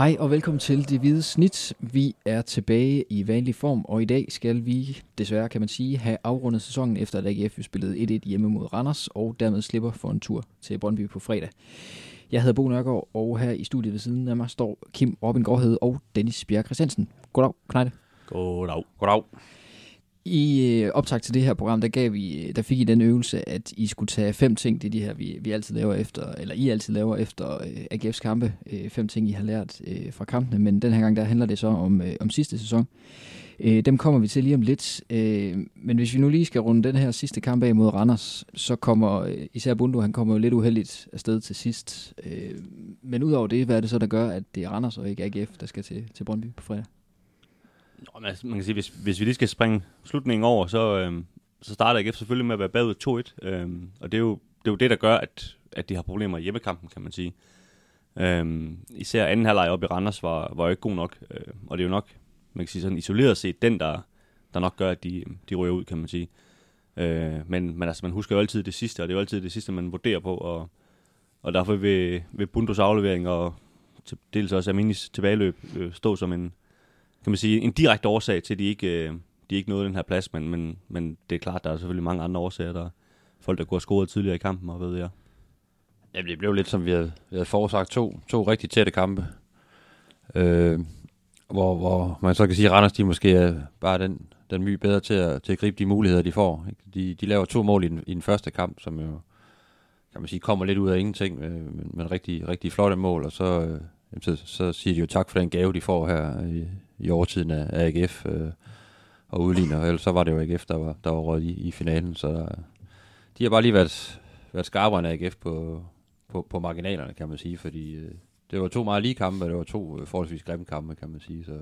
Hej og velkommen til Det Hvide Snit. Vi er tilbage i vanlig form, og i dag skal vi, desværre kan man sige, have afrundet sæsonen efter at AGF spillede 1-1 hjemme mod Randers, og dermed slipper for en tur til Brøndby på fredag. Jeg hedder Bo Nørgaard, og her i studiet ved siden af mig står Kim Robin Gårdhed og Dennis Bjerg Christiansen. Goddag, Knejde. Goddag. Goddag. I øh, optag til det her program, der, gav vi, øh, der fik I den øvelse, at I skulle tage fem ting, det er de her, vi, vi altid laver efter, eller I altid laver efter øh, AGF's kampe. Øh, fem ting, I har lært øh, fra kampene, men den her gang, der handler det så om, øh, om sidste sæson. Øh, dem kommer vi til lige om lidt, øh, men hvis vi nu lige skal runde den her sidste kamp af mod Randers, så kommer øh, især Bundu, han kommer jo lidt uheldigt afsted til sidst. Øh, men udover det, hvad er det så, der gør, at det er Randers og ikke AGF, der skal til, til Brøndby på fredag? Nå, men altså, man kan sige, hvis, hvis vi lige skal springe slutningen over, så, øh, så starter AGF selvfølgelig med at være bagud 2-1. Øh, og det er, jo, det er jo det, der gør, at, at de har problemer i hjemmekampen, kan man sige. Øh, især anden halvleg op i Randers var, var jo ikke god nok. Øh, og det er jo nok, man kan sige sådan isoleret set, den, der, der nok gør, at de, de ryger ud, kan man sige. Øh, men, men altså, man husker jo altid det sidste, og det er jo altid det sidste, man vurderer på. Og, og derfor vil, vil Bundos aflevering og til, dels også Aminis tilbageløb øh, stå som en, kan man sige, en direkte årsag til, at de ikke, øh, de ikke nåede den her plads, men, men, men det er klart, der er selvfølgelig mange andre årsager. Der er folk, der kunne have scoret tidligere i kampen, og ved jeg. Ja, det blev lidt som vi havde, vi havde forudsagt to, to rigtig tætte kampe. Øh, hvor, hvor man så kan sige, at Randers de måske er bare den, den my bedre til at, til at gribe de muligheder, de får. Ikke? De, de laver to mål i den, i den første kamp, som jo kan man sige, kommer lidt ud af ingenting, øh, men, men rigtig, rigtig flotte mål, og så, øh, så, så siger de jo tak for den gave, de får her i, i overtiden af, AGF øh, og udligner, og ellers så var det jo AGF, der var, der var råd i, i finalen, så der, de har bare lige været, været skarpere end AGF på, på, på marginalerne, kan man sige, fordi øh, det var to meget lige kampe, og det var to øh, forholdsvis grimme kampe, kan man sige, så,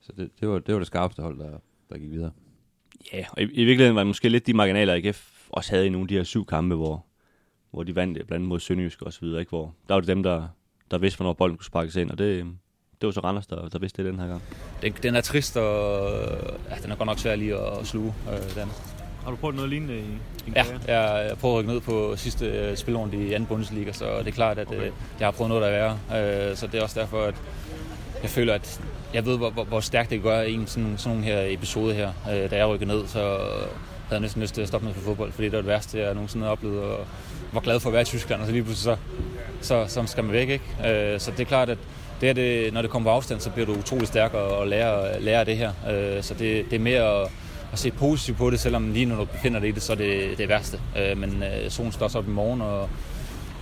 så det, det, var, det var det skarpeste hold, der, der gik videre. Ja, og i, i virkeligheden var det måske lidt de marginaler, AGF også havde i nogle af de her syv kampe, hvor, hvor de vandt blandt andet mod Sønderjysk og så videre, ikke? hvor der var det dem, der, der vidste, hvornår bolden kunne sparkes ind, og det, det var så Randers, der, der vidste det den her gang. Den, den er trist, og ja, den er godt nok svær lige at sluge. Øh, den. Har du prøvet noget lignende i din Ja, karriere? jeg, jeg prøvede at rykke ned på sidste øh, spilrunde i anden Bundesliga, så det er klart, at okay. øh, jeg har prøvet noget, der er værre. Øh, så det er også derfor, at jeg føler, at jeg ved, hvor, hvor, hvor stærkt det i en sådan, sådan nogle her episode her. Øh, da jeg rykkede ned, så havde jeg næsten lyst til at stoppe med for fodbold, fordi det var det værste, jeg nogensinde har oplevet. Og var glad for at være i Tyskland, og så lige pludselig så, så, så skal man væk. Ikke? Øh, så det er klart, at det er det, når det kommer på afstand, så bliver du utrolig stærk og, og lærer, lærer det her. Øh, så det, det er mere at, at se positivt på det, selvom lige når du befinder dig i det, så er det det værste. Øh, men øh, solen står så op i morgen, og,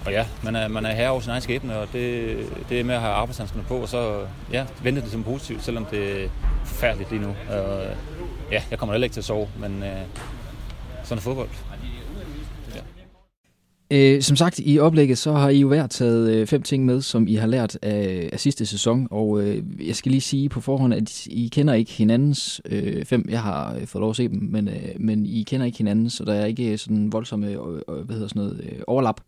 og ja, man er, man er herre over sin egen skæbne, og det, det er med at have arbejdshandskerne på, og så ja, vente det som positivt, selvom det er forfærdeligt lige nu. Og, ja, jeg kommer heller ikke til at sove, men øh, sådan er fodbold. Øh, som sagt, i oplægget, så har I jo hver taget øh, fem ting med, som I har lært af, af sidste sæson, og øh, jeg skal lige sige på forhånd, at I kender ikke hinandens øh, fem. Jeg har øh, fået lov at se dem, men, øh, men I kender ikke hinanden, så der er ikke øh, sådan voldsomme øh, øh, hvad hedder sådan noget, øh, overlap.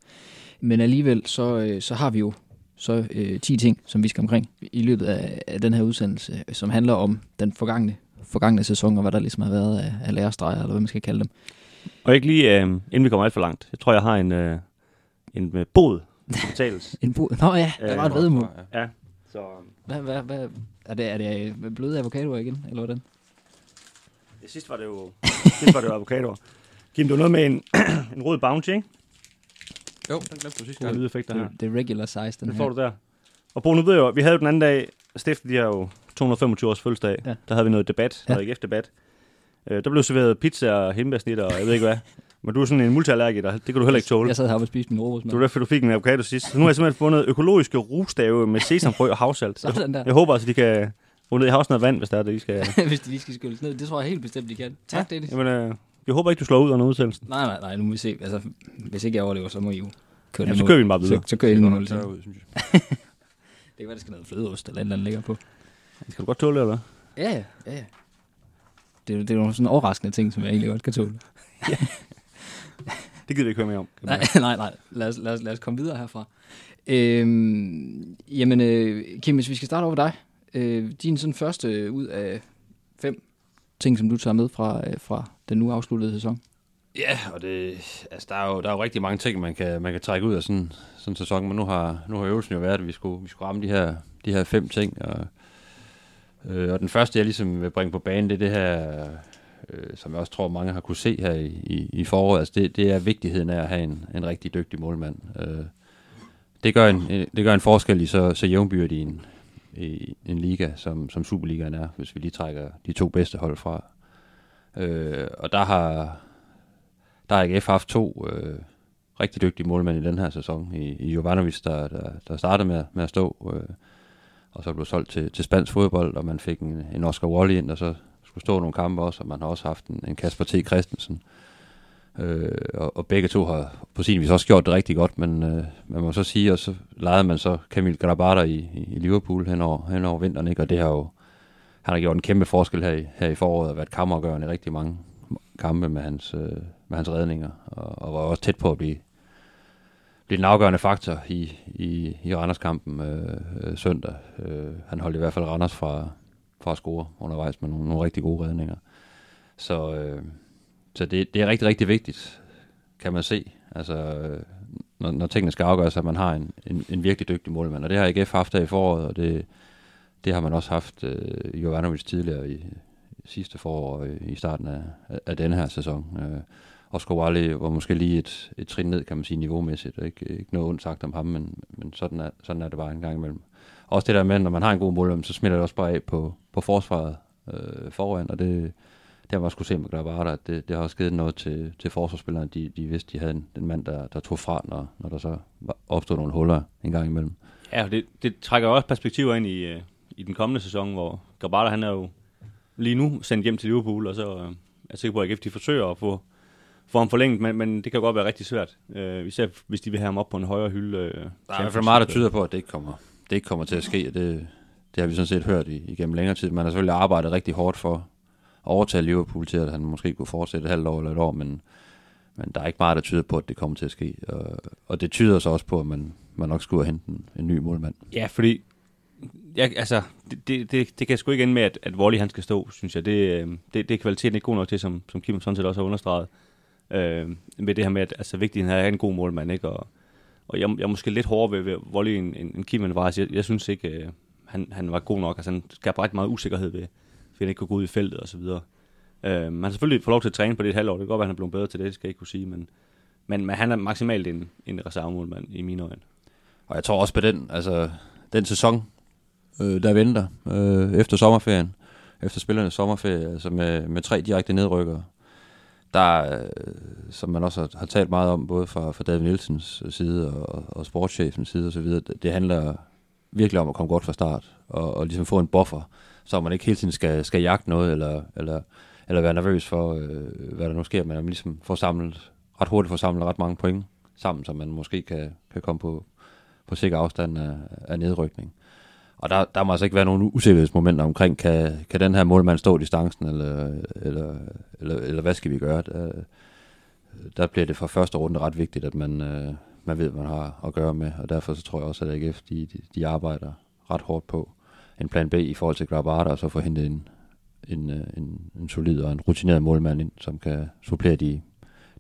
Men alligevel, så, øh, så har vi jo så øh, 10 ting, som vi skal omkring i løbet af, af den her udsendelse, øh, som handler om den forgangne, forgangne sæson, og hvad der ligesom har været af, af lærestreger, eller hvad man skal kalde dem. Og ikke lige, øh, inden vi kommer alt for langt, jeg tror, jeg har en, øh, en øh, bod. En bo- Nå ja, der var et vedmål. ja, så... Hvad, hvad, hvad, er det, er det øh, bløde avocadoer igen, eller hvordan? Det sidste var det jo, sidst var det jo avocadoer. Kim, du noget med en, en rød bounty, ikke? Jo, den glemte du sidste Gode lydeffekter her. Det, det er regular size, den Den her. får du der. Og Bo, nu ved jeg jo, vi havde jo den anden dag, Steffen, de har jo 225 års fødselsdag. Ja. Ja. Der havde vi noget debat, Ja. noget ja. Øh, der blev serveret pizza og hindbærsnit og jeg ved ikke hvad. Men du er sådan en multiallergiker, det kan du heller ikke tåle. Jeg sad heroppe og spiste min Det var råbrødsmad. derfor, du fik en avocado sidst. Så nu har jeg simpelthen fundet økologiske rugstave med sesamfrø og havsalt. Sådan der. Jeg håber altså, de kan... Runde, jeg har også noget vand, hvis der er det, de skal... Hvis de lige skal skylles ned. Det tror jeg helt bestemt, de kan. Tak, ja. Dennis. Jamen, øh, jeg håber ikke, du slår ud under udsendelsen. Nej, nej, nej, nu må vi se. Altså, hvis ikke jeg overlever, så må I jo køre Ja, det så kører vi den bare videre. Så, så kører I Det den ud, synes jeg. Det kan være, der skal noget flødeost eller et eller andet ligger på. Skal du godt tåle det, eller hvad? Ja, ja, ja. Ja. Det, er jo- det er nogle sådan overraskende ting, som jeg egentlig godt kan tåle. Det gider vi ikke høre mere om. Nej, nej, nej. Lad os, lad os, lad os komme videre herfra. Øhm, jamen, øh, Kim, hvis vi skal starte over dig. Øh, din sådan første ud af fem ting, som du tager med fra, øh, fra den nu afsluttede sæson. Ja, og det, altså, der, er jo, der er jo rigtig mange ting, man kan, man kan trække ud af sådan, sådan en sæson, men nu har, nu har øvelsen jo været, at vi skulle, vi skulle ramme de her, de her fem ting, og, øh, og den første, jeg ligesom vil bringe på banen, det er det her, øh, som jeg også tror, mange har kunne se her i, i, i foråret, altså det, det er vigtigheden af at have en, en rigtig dygtig målmand. Øh, det, gør en, øh, det gør en forskel i så, så jævnbyrdig en, i en liga, som, som Superligaen er, hvis vi lige trækker de to bedste hold fra. Øh, og der har, der har AGF haft to øh, rigtig dygtige målmænd i den her sæson. I, i Jovanovic, der, der, der startede med, med at stå, øh, og så blev solgt til, til spansk fodbold, og man fik en, en Oscar Wally ind, og så skulle stå nogle kampe også, og man har også haft en, en Kasper T. Christensen. Øh, og, og begge to har på sin vis også gjort det rigtig godt, men øh, man må så sige, og så lejede man så Camille Grabata i, i, i Liverpool hen over, hen over vinteren, ikke? og det har jo han har gjort en kæmpe forskel her i, her i foråret, og været kammergørende i rigtig mange kampe med hans, øh, med hans redninger, og, og var også tæt på at blive, blive den afgørende faktor i, i, i Randers-kampen øh, øh, søndag. Øh, han holdt i hvert fald Randers fra, fra at score undervejs med nogle, nogle rigtig gode redninger. Så, øh, så det, det er rigtig, rigtig vigtigt, kan man se. Altså, øh, når, når tingene skal afgøres, at man har en, en, en virkelig dygtig målmand. Og det har AGF haft her i foråret, og det, det har man også haft øh, Jovanovic tidligere i, sidste forår i, i starten af, af, af denne her sæson. Øh, Oscar Wally var måske lige et, et trin ned, kan man sige, niveaumæssigt. Ikke, ikke noget ondt sagt om ham, men, men sådan, er, sådan er det bare en gang imellem. Også det der med, når man har en god målmand, så smitter det også bare af på, på forsvaret øh, foran, og det, det har man også se med Gravata, at det, det har også givet noget til, til forsvarsspillerne. De, de vidste, de havde en, den mand, der, der tog fra, når, når der så opstod nogle huller en gang imellem. Ja, det, det trækker også perspektiver ind i, øh, i den kommende sæson, hvor Gravata, han er jo lige nu sendt hjem til Liverpool, og så øh, er jeg sikker på, at AGF de forsøger at få, få ham forlænget, men, men det kan godt være rigtig svært, øh, især hvis de vil have ham op på en højere hylde. Øh, der er i hvert fald meget, der tyder på, at det ikke kommer, det ikke kommer til at ske, det, det har vi sådan set hørt igennem længere tid. Man har selvfølgelig arbejdet rigtig hårdt for at overtage Liverpool til, at han måske kunne fortsætte et halvt år eller et år, men, men der er ikke meget, der tyder på, at det kommer til at ske. Og, og det tyder så også på, at man, man nok skulle hente en, en ny målmand. Ja, fordi ja, altså, det, det, det, det kan sgu ikke ende med, at, at Wally han skal stå, synes jeg. Det, øh, det, det er kvaliteten ikke god nok til, som, som Kim sådan set også har understreget. Øh, med det her med, at altså, vigtigheden er at have en god målmand, ikke? Og, og jeg, jeg er måske lidt hårdere ved, ved volley end, end, end Kim var. Jeg, jeg synes ikke, øh, han, han var god nok. Altså, han skabte ret meget usikkerhed ved, at han ikke kunne gå ud i feltet og så videre. Øh, man har selvfølgelig fået lov til at træne på det et halvt år. Det kan godt være, at han er blevet bedre til det, det skal jeg ikke kunne sige. Men, men, men han er maksimalt en, en reservemålmand i mine øjne. Og jeg tror også på den, altså den sæson, øh, der venter øh, efter sommerferien, efter spillernes sommerferie, altså med, med tre direkte nedrykkere. Der, øh, som man også har, talt meget om, både fra, fra David Nielsens øh, side og, og sportschefens side osv., det, det handler virkelig om at komme godt fra start, og, og ligesom få en buffer, så man ikke hele tiden skal, skal jagte noget, eller, eller, eller være nervøs for, øh, hvad der nu sker, men at man ligesom får samlet, ret hurtigt får samlet ret mange point sammen, så man måske kan, kan komme på, på sikker afstand af, af nedrykning. Og der, der må altså ikke være nogen usikkerhedsmomenter omkring, kan, kan den her målmand stå distancen, eller, eller, eller, eller hvad skal vi gøre? Der, der bliver det fra første runde ret vigtigt, at man, øh, man ved, hvad man har at gøre med, og derfor så tror jeg også, at AGF de, de, de arbejder ret hårdt på en plan B i forhold til Grabata, og så få hentet en, en, øh, en, en solid og en rutineret målmand ind, som kan supplere de,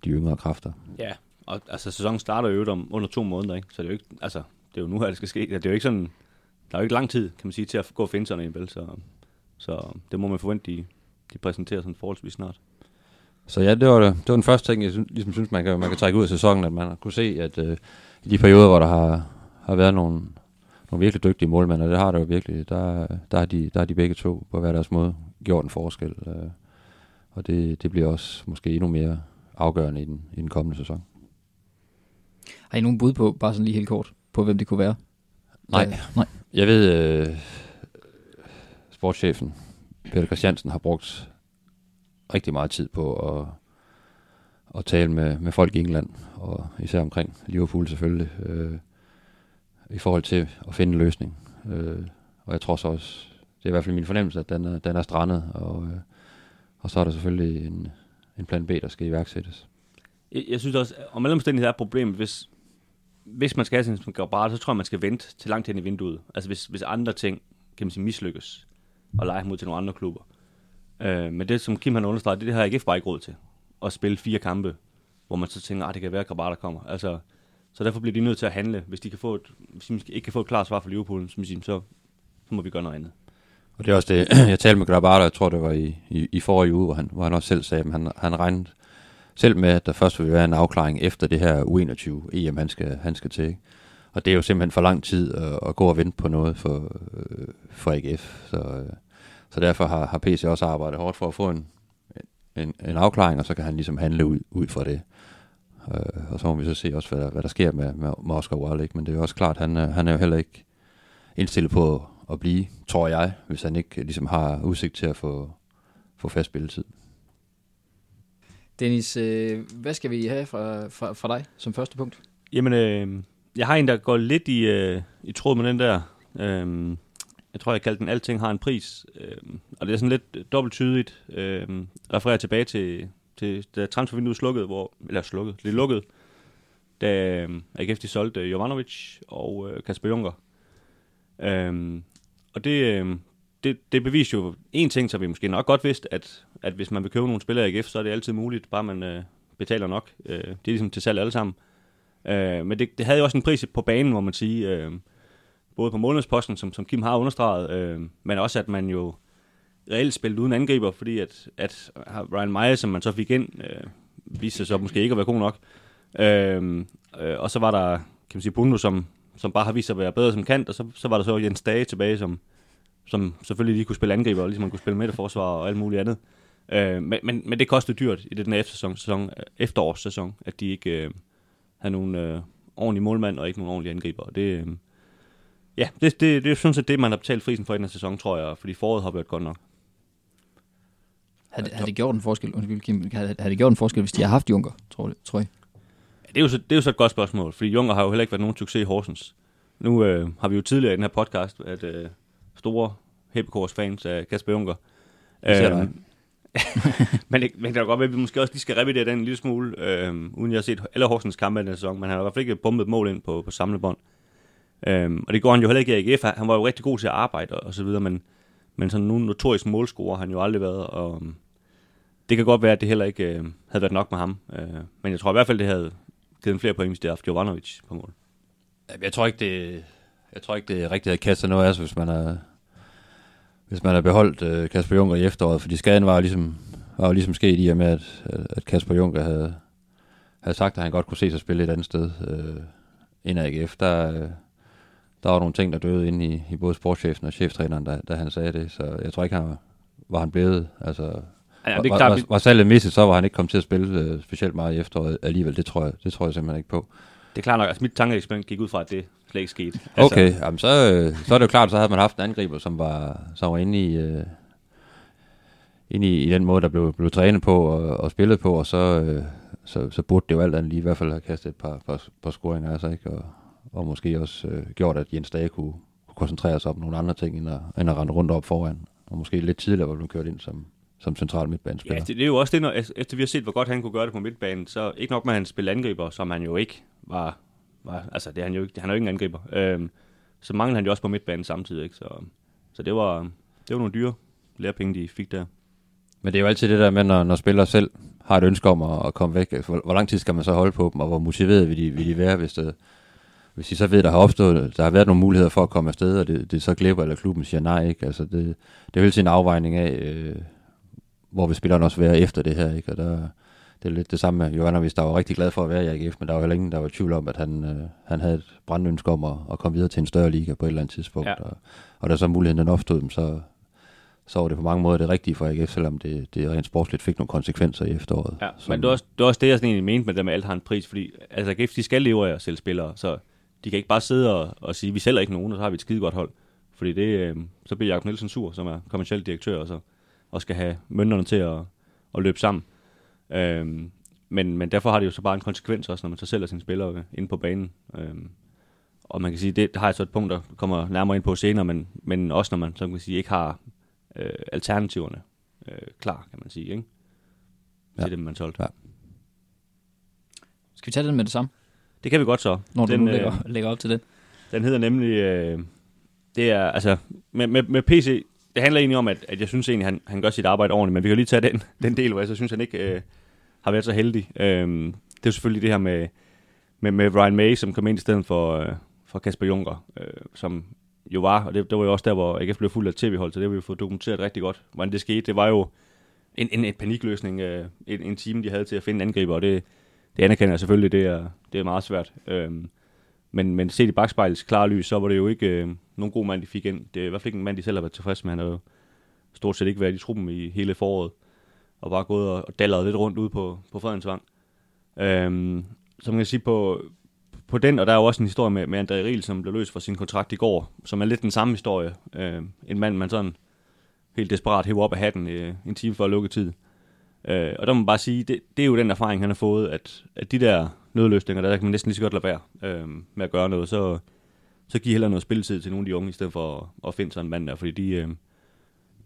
de yngre kræfter. Ja, og altså sæsonen starter jo om under to måneder, ikke? så det er jo ikke, altså, det er jo nu, at det skal ske. Det er jo ikke sådan, der er jo ikke lang tid, kan man sige, til at gå og finde sådan en bæl, så, så det må man forvente, de, de præsenterer sådan forholdsvis snart. Så ja, det var, det, det var den første ting, jeg synes, ligesom synes, man kan, man kan trække ud af sæsonen, at man har kunne se, at øh, i de perioder, hvor der har, har været nogle, nogle virkelig dygtige målmænd, og det har der jo virkelig, der, der, har de, der har de begge to på hver deres måde gjort en forskel. Øh, og det, det bliver også måske endnu mere afgørende i den, i den kommende sæson. Har I nogen bud på, bare sådan lige helt kort, på hvem det kunne være? Nej. Ja, nej. Jeg ved, øh, sportschefen Peter Christiansen har brugt rigtig meget tid på at, at tale med, med folk i England, og især omkring Liverpool selvfølgelig, øh, i forhold til at finde en løsning. Øh, og jeg tror så også, det er i hvert fald min fornemmelse, at den er, den er strandet, og, øh, og så er der selvfølgelig en, en plan B, der skal iværksættes. Jeg, jeg synes også, om alle omstændigheder er problemet, hvis, hvis man skal have sin en så tror jeg, man skal vente til langt hen i vinduet. Altså hvis, hvis andre ting, kan man sige, mislykkes, og lege ud til nogle andre klubber. Øh, men det, som Kim har understreget, det, det har jeg ikke bare ikke råd til. At spille fire kampe hvor man så tænker, at det kan være, at der kommer. Altså, så derfor bliver de nødt til at handle. Hvis de, kan få et, hvis de ikke kan få et klart svar fra Liverpool, så, så, så må vi gøre noget andet. Og det er også det, jeg talte med Grabar, jeg tror det var i, i, i forrige uge, hvor han, hvor han også selv sagde, at han, han regnede selv med, at der først vil være en afklaring efter det her U21 EM, han skal, han skal til. Ikke? Og det er jo simpelthen for lang tid at, at gå og vente på noget for, øh, for AGF. Så, øh, så derfor har, har PC også arbejdet hårdt for at få en, en, en afklaring, og så kan han ligesom handle ud, ud fra det. Øh, og så må vi så se også, hvad der, hvad der sker med, med, med Oscar Wilde. Ikke? Men det er jo også klart, han, øh, han er jo heller ikke indstillet på at blive, tror jeg, hvis han ikke ligesom har udsigt til at få, få fast spilletid. Dennis, øh, hvad skal vi have fra, fra, fra dig som første punkt? Jamen, øh, jeg har en, der går lidt i, øh, i tråd med den der. Øh, jeg tror, jeg kaldte den Alting har en pris. Øh, og det er sådan lidt dobbelt tydeligt. Øh, refererer tilbage til, til da transfervinduet slukkede, hvor, eller slukket, det lukkede, da øh, AGF de solgte Jovanovic og øh, Kasper Juncker. Øh, og det, øh, det, det beviser jo en ting, som vi måske nok godt vidste, at, at hvis man vil købe nogle spillere i AGF, så er det altid muligt, bare man øh, betaler nok. Øh, det er ligesom til salg alle sammen. Øh, men det, det havde jo også en pris på banen, må man sige. Øh, både på månedsposten, som, som Kim har understreget, øh, men også at man jo reelt spillede uden angriber, fordi at, at Ryan Meyer, som man så fik ind, øh, viste sig så måske ikke at være god nok. Øh, øh, og så var der, kan man sige, Bundo, som, som bare har vist sig at være bedre som kant, og så, så var der så Jens Dage tilbage, som, som selvfølgelig lige kunne spille angriber, og ligesom man kunne spille midterforsvar og alt muligt andet. Øh, men, men, men det kostede dyrt i den eftersæson, sæson, efterårssæson, at de ikke øh, havde nogen øh, ordentlige målmand og ikke nogen ordentlige angriber. Det, øh, ja, det, det, det er sådan set det, man har betalt frisen for i den her sæson, tror jeg, fordi foråret har været godt nok. Har det, har det gjort en forskel, undskyld Kim, har, har det gjort en forskel, hvis de har haft Junker, tror, tror jeg? Ja, det, er jo så, det er jo så et godt spørgsmål, fordi Junker har jo heller ikke været nogen succes i Horsens. Nu øh, har vi jo tidligere i den her podcast, at øh, store Hebbekors fans af Kasper Junker. Øh, men, det, men det kan godt være, at vi måske også lige skal revidere den en lille smule, øh, uden jeg har set alle Horsens kampe i den sæson, men han har i hvert fald ikke bumpet mål ind på, på samlebånd. Øh, og det går han jo heller ikke i AGF. Han var jo rigtig god til at arbejde og, og så videre, men, men sådan nogle notorisk målscorer har han jo aldrig været, og det kan godt være, at det heller ikke øh, havde været nok med ham. Øh, men jeg tror i hvert fald, det havde givet en flere point, hvis det havde haft Jovanovic på mål. Jeg tror ikke, det, jeg tror ikke, det er rigtigt at kaste noget af sig, hvis man har, hvis man har beholdt øh, Kasper Junker i efteråret, fordi skaden var jo ligesom, var jo ligesom sket i og med, at, at Kasper Junker havde, havde sagt, at han godt kunne se sig spille et andet sted øh, ind af AGF. Der, øh, der var nogle ting, der døde inde i, i både sportschefen og cheftræneren, da, da han sagde det, så jeg tror ikke, han var, var han blevet. Altså, Ja, var, det er var, klart, var, vi- var salget misset, så var han ikke kommet til at spille øh, specielt meget i efteråret alligevel. Det tror jeg, det tror jeg simpelthen ikke på. Det er klart nok, altså mit tankeeksperiment gik ud fra, at det slet ikke skete. Okay, altså, jamen så, øh, så er det jo klart, så havde man haft en angriber, som var, som var inde i, øh, inde i, i den måde, der blev, blev trænet på og, og spillet på, og så, øh, så, så burde det jo alt andet lige i hvert fald have kastet et par, par, par scoringer altså, ikke? Og, og måske også øh, gjort, at Jens Dage kunne, kunne koncentrere sig om nogle andre ting, end at, end at rende rundt op foran. Og måske lidt tidligere var blevet kørt ind som, som central midtbanespiller. Ja, det, det er jo også det, når, efter vi har set, hvor godt han kunne gøre det på midtbanen, så ikke nok med, at han spiller angriber, som han jo ikke var, var altså det er han jo ikke, han er jo ikke en angriber. Øhm, så manglede han jo også på midtbanen samtidig, ikke? Så, så det var, det var nogle dyre lærepenge, de fik der. Men det er jo altid det der med, når, når spillere selv har et ønske om at, at komme væk. Altså, hvor, hvor lang tid skal man så holde på dem, og hvor motiveret vil de, vil de være, hvis, det, hvis de så ved, der har opstået, der har været nogle muligheder for at komme afsted, og det, det så glipper, eller klubben siger nej. Ikke? Altså det, det er jo hele tiden en afvejning af, øh, hvor vil spilleren også være efter det her. Ikke? Og der, det er lidt det samme med Jovanovic, der var rigtig glad for at være i AGF, men der var heller ingen, der var i tvivl om, at han, øh, han havde et brændønske om at, at komme videre til en større liga på et eller andet tidspunkt. Ja. Og, og da så muligheden den opstod, så, så var det på mange måder det rigtige for AGF, selvom det, det rent sportsligt fik nogle konsekvenser i efteråret. Ja, Som- men det er, også, det er også det, jeg sådan egentlig mente med det med, at alt har en pris, fordi altså, AGF, de skal leve af at sælge spillere, så de kan ikke bare sidde og, og sige, vi sælger ikke nogen, og så har vi et skide godt hold. Fordi det, øh, så bliver Jacob Nielsen sur, som er kommersiel direktør, og så og skal have mønterne til at, at løbe sammen. Øhm, men, men derfor har det jo så bare en konsekvens også, når man så sælger sine spillere inde på banen. Øhm, og man kan sige, det, har jeg så et punkt, der kommer nærmere ind på senere, men, men også når man så kan man sige, ikke har øh, alternativerne øh, klar, kan man sige, ikke? Ja. Til dem, man solgte. Ja. Skal vi tage den med det samme, Det kan vi godt så. når du den, nu øh, lægger, lægger op til den? Den hedder nemlig, øh, det er, altså, med, med, med PC, det handler egentlig om, at, at jeg synes egentlig, han, han gør sit arbejde ordentligt, men vi kan lige tage den, den del, hvor jeg så synes, han ikke øh, har været så heldig. Øhm, det er selvfølgelig det her med, med, med Ryan May, som kom ind i stedet for, øh, for Kasper Juncker, øh, som jo var, og det, det var jo også der, hvor AGF blev fuld af tv-hold, så det har vi jo fået dokumenteret rigtig godt. Hvordan det skete, det var jo en, en, en panikløsning, øh, en, en time, de havde til at finde angriber, og det, det anerkender jeg selvfølgelig, det er, det er meget svært. Øhm, men, men set i bagspejlets klare lys, så var det jo ikke øh, nogen god mand, de fik ind. Det er i hvert fald ikke en mand, de selv har været tilfredse med. Han har jo stort set ikke været i truppen i hele foråret, og bare gået og, og dalleret lidt rundt ude på, på Fredensvang. Øhm, som man kan sige, på, på den, og der er jo også en historie med, med André Riel, som blev løst fra sin kontrakt i går, som er lidt den samme historie. Øh, en mand, man sådan helt desperat hæver op af hatten øh, en time før lukketid. Øh, og der må man bare sige, det, det er jo den erfaring, han har fået, at, at de der nødløsninger, der kan man næsten lige så godt lade være øh, med at gøre noget, så, så giver heller noget spilletid til nogle af de unge, i stedet for at, at finde sådan en mand der, fordi de, øh,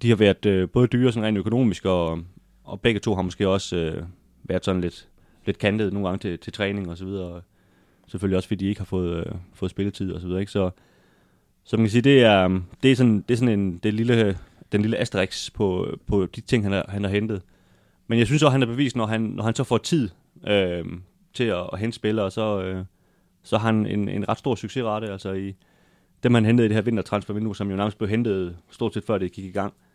de har været øh, både dyre sådan rent økonomisk, og, og begge to har måske også øh, været sådan lidt, lidt kantet nogle gange til, til træning og så videre, og selvfølgelig også fordi de ikke har fået, øh, fået spilletid og så videre, ikke? Så, så man kan sige, det er, øh, det er sådan, det er sådan en, det lille, den lille asterix på, på de ting, han har, han har hentet. Men jeg synes også, han har bevist, når han, når han så får tid øh, til at, at hente spillere, så, øh, så har han en, en ret stor succesrate. Altså i dem, han hentede i det her vintertransfervindue, som jo nærmest blev hentet stort set før det gik i gang. Øh,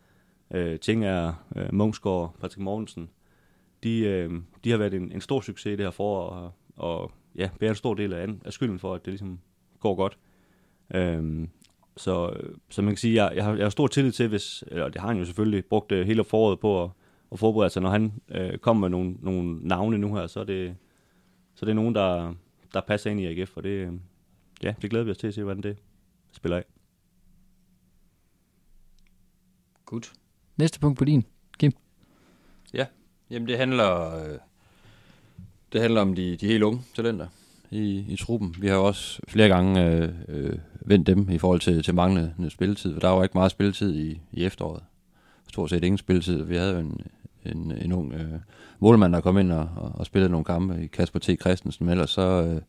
Øh, ting er øh, Mungsgaard, Patrick Mortensen. De, øh, de har været en, en stor succes i det her forår, og, og ja, bærer en stor del af, af skylden for, at det ligesom går godt. Øh, så, så man kan sige, jeg, jeg, har, jeg har stor tillid til, hvis, eller det har han jo selvfølgelig brugt øh, hele foråret på at, at forberede sig. Når han øh, kommer med nogle, nogle navne nu her, så er det, så det er nogen, der, der passer ind i AGF, og det, øh, ja, det glæder vi os til at se, hvordan det spiller af. Godt. Næste punkt på din, Kim. Ja, jamen det handler, øh, det handler om de, de helt unge talenter i, i truppen. Vi har jo også flere gange øh, øh, vendt dem i forhold til, til manglende spilletid, for der var ikke meget spilletid i, i efteråret. Stort set ingen spilletid. Vi havde jo en, en, en ung øh, målmand, der kom ind og, og, og spillede nogle kampe i Kasper T. Christensen, men ellers så, øh,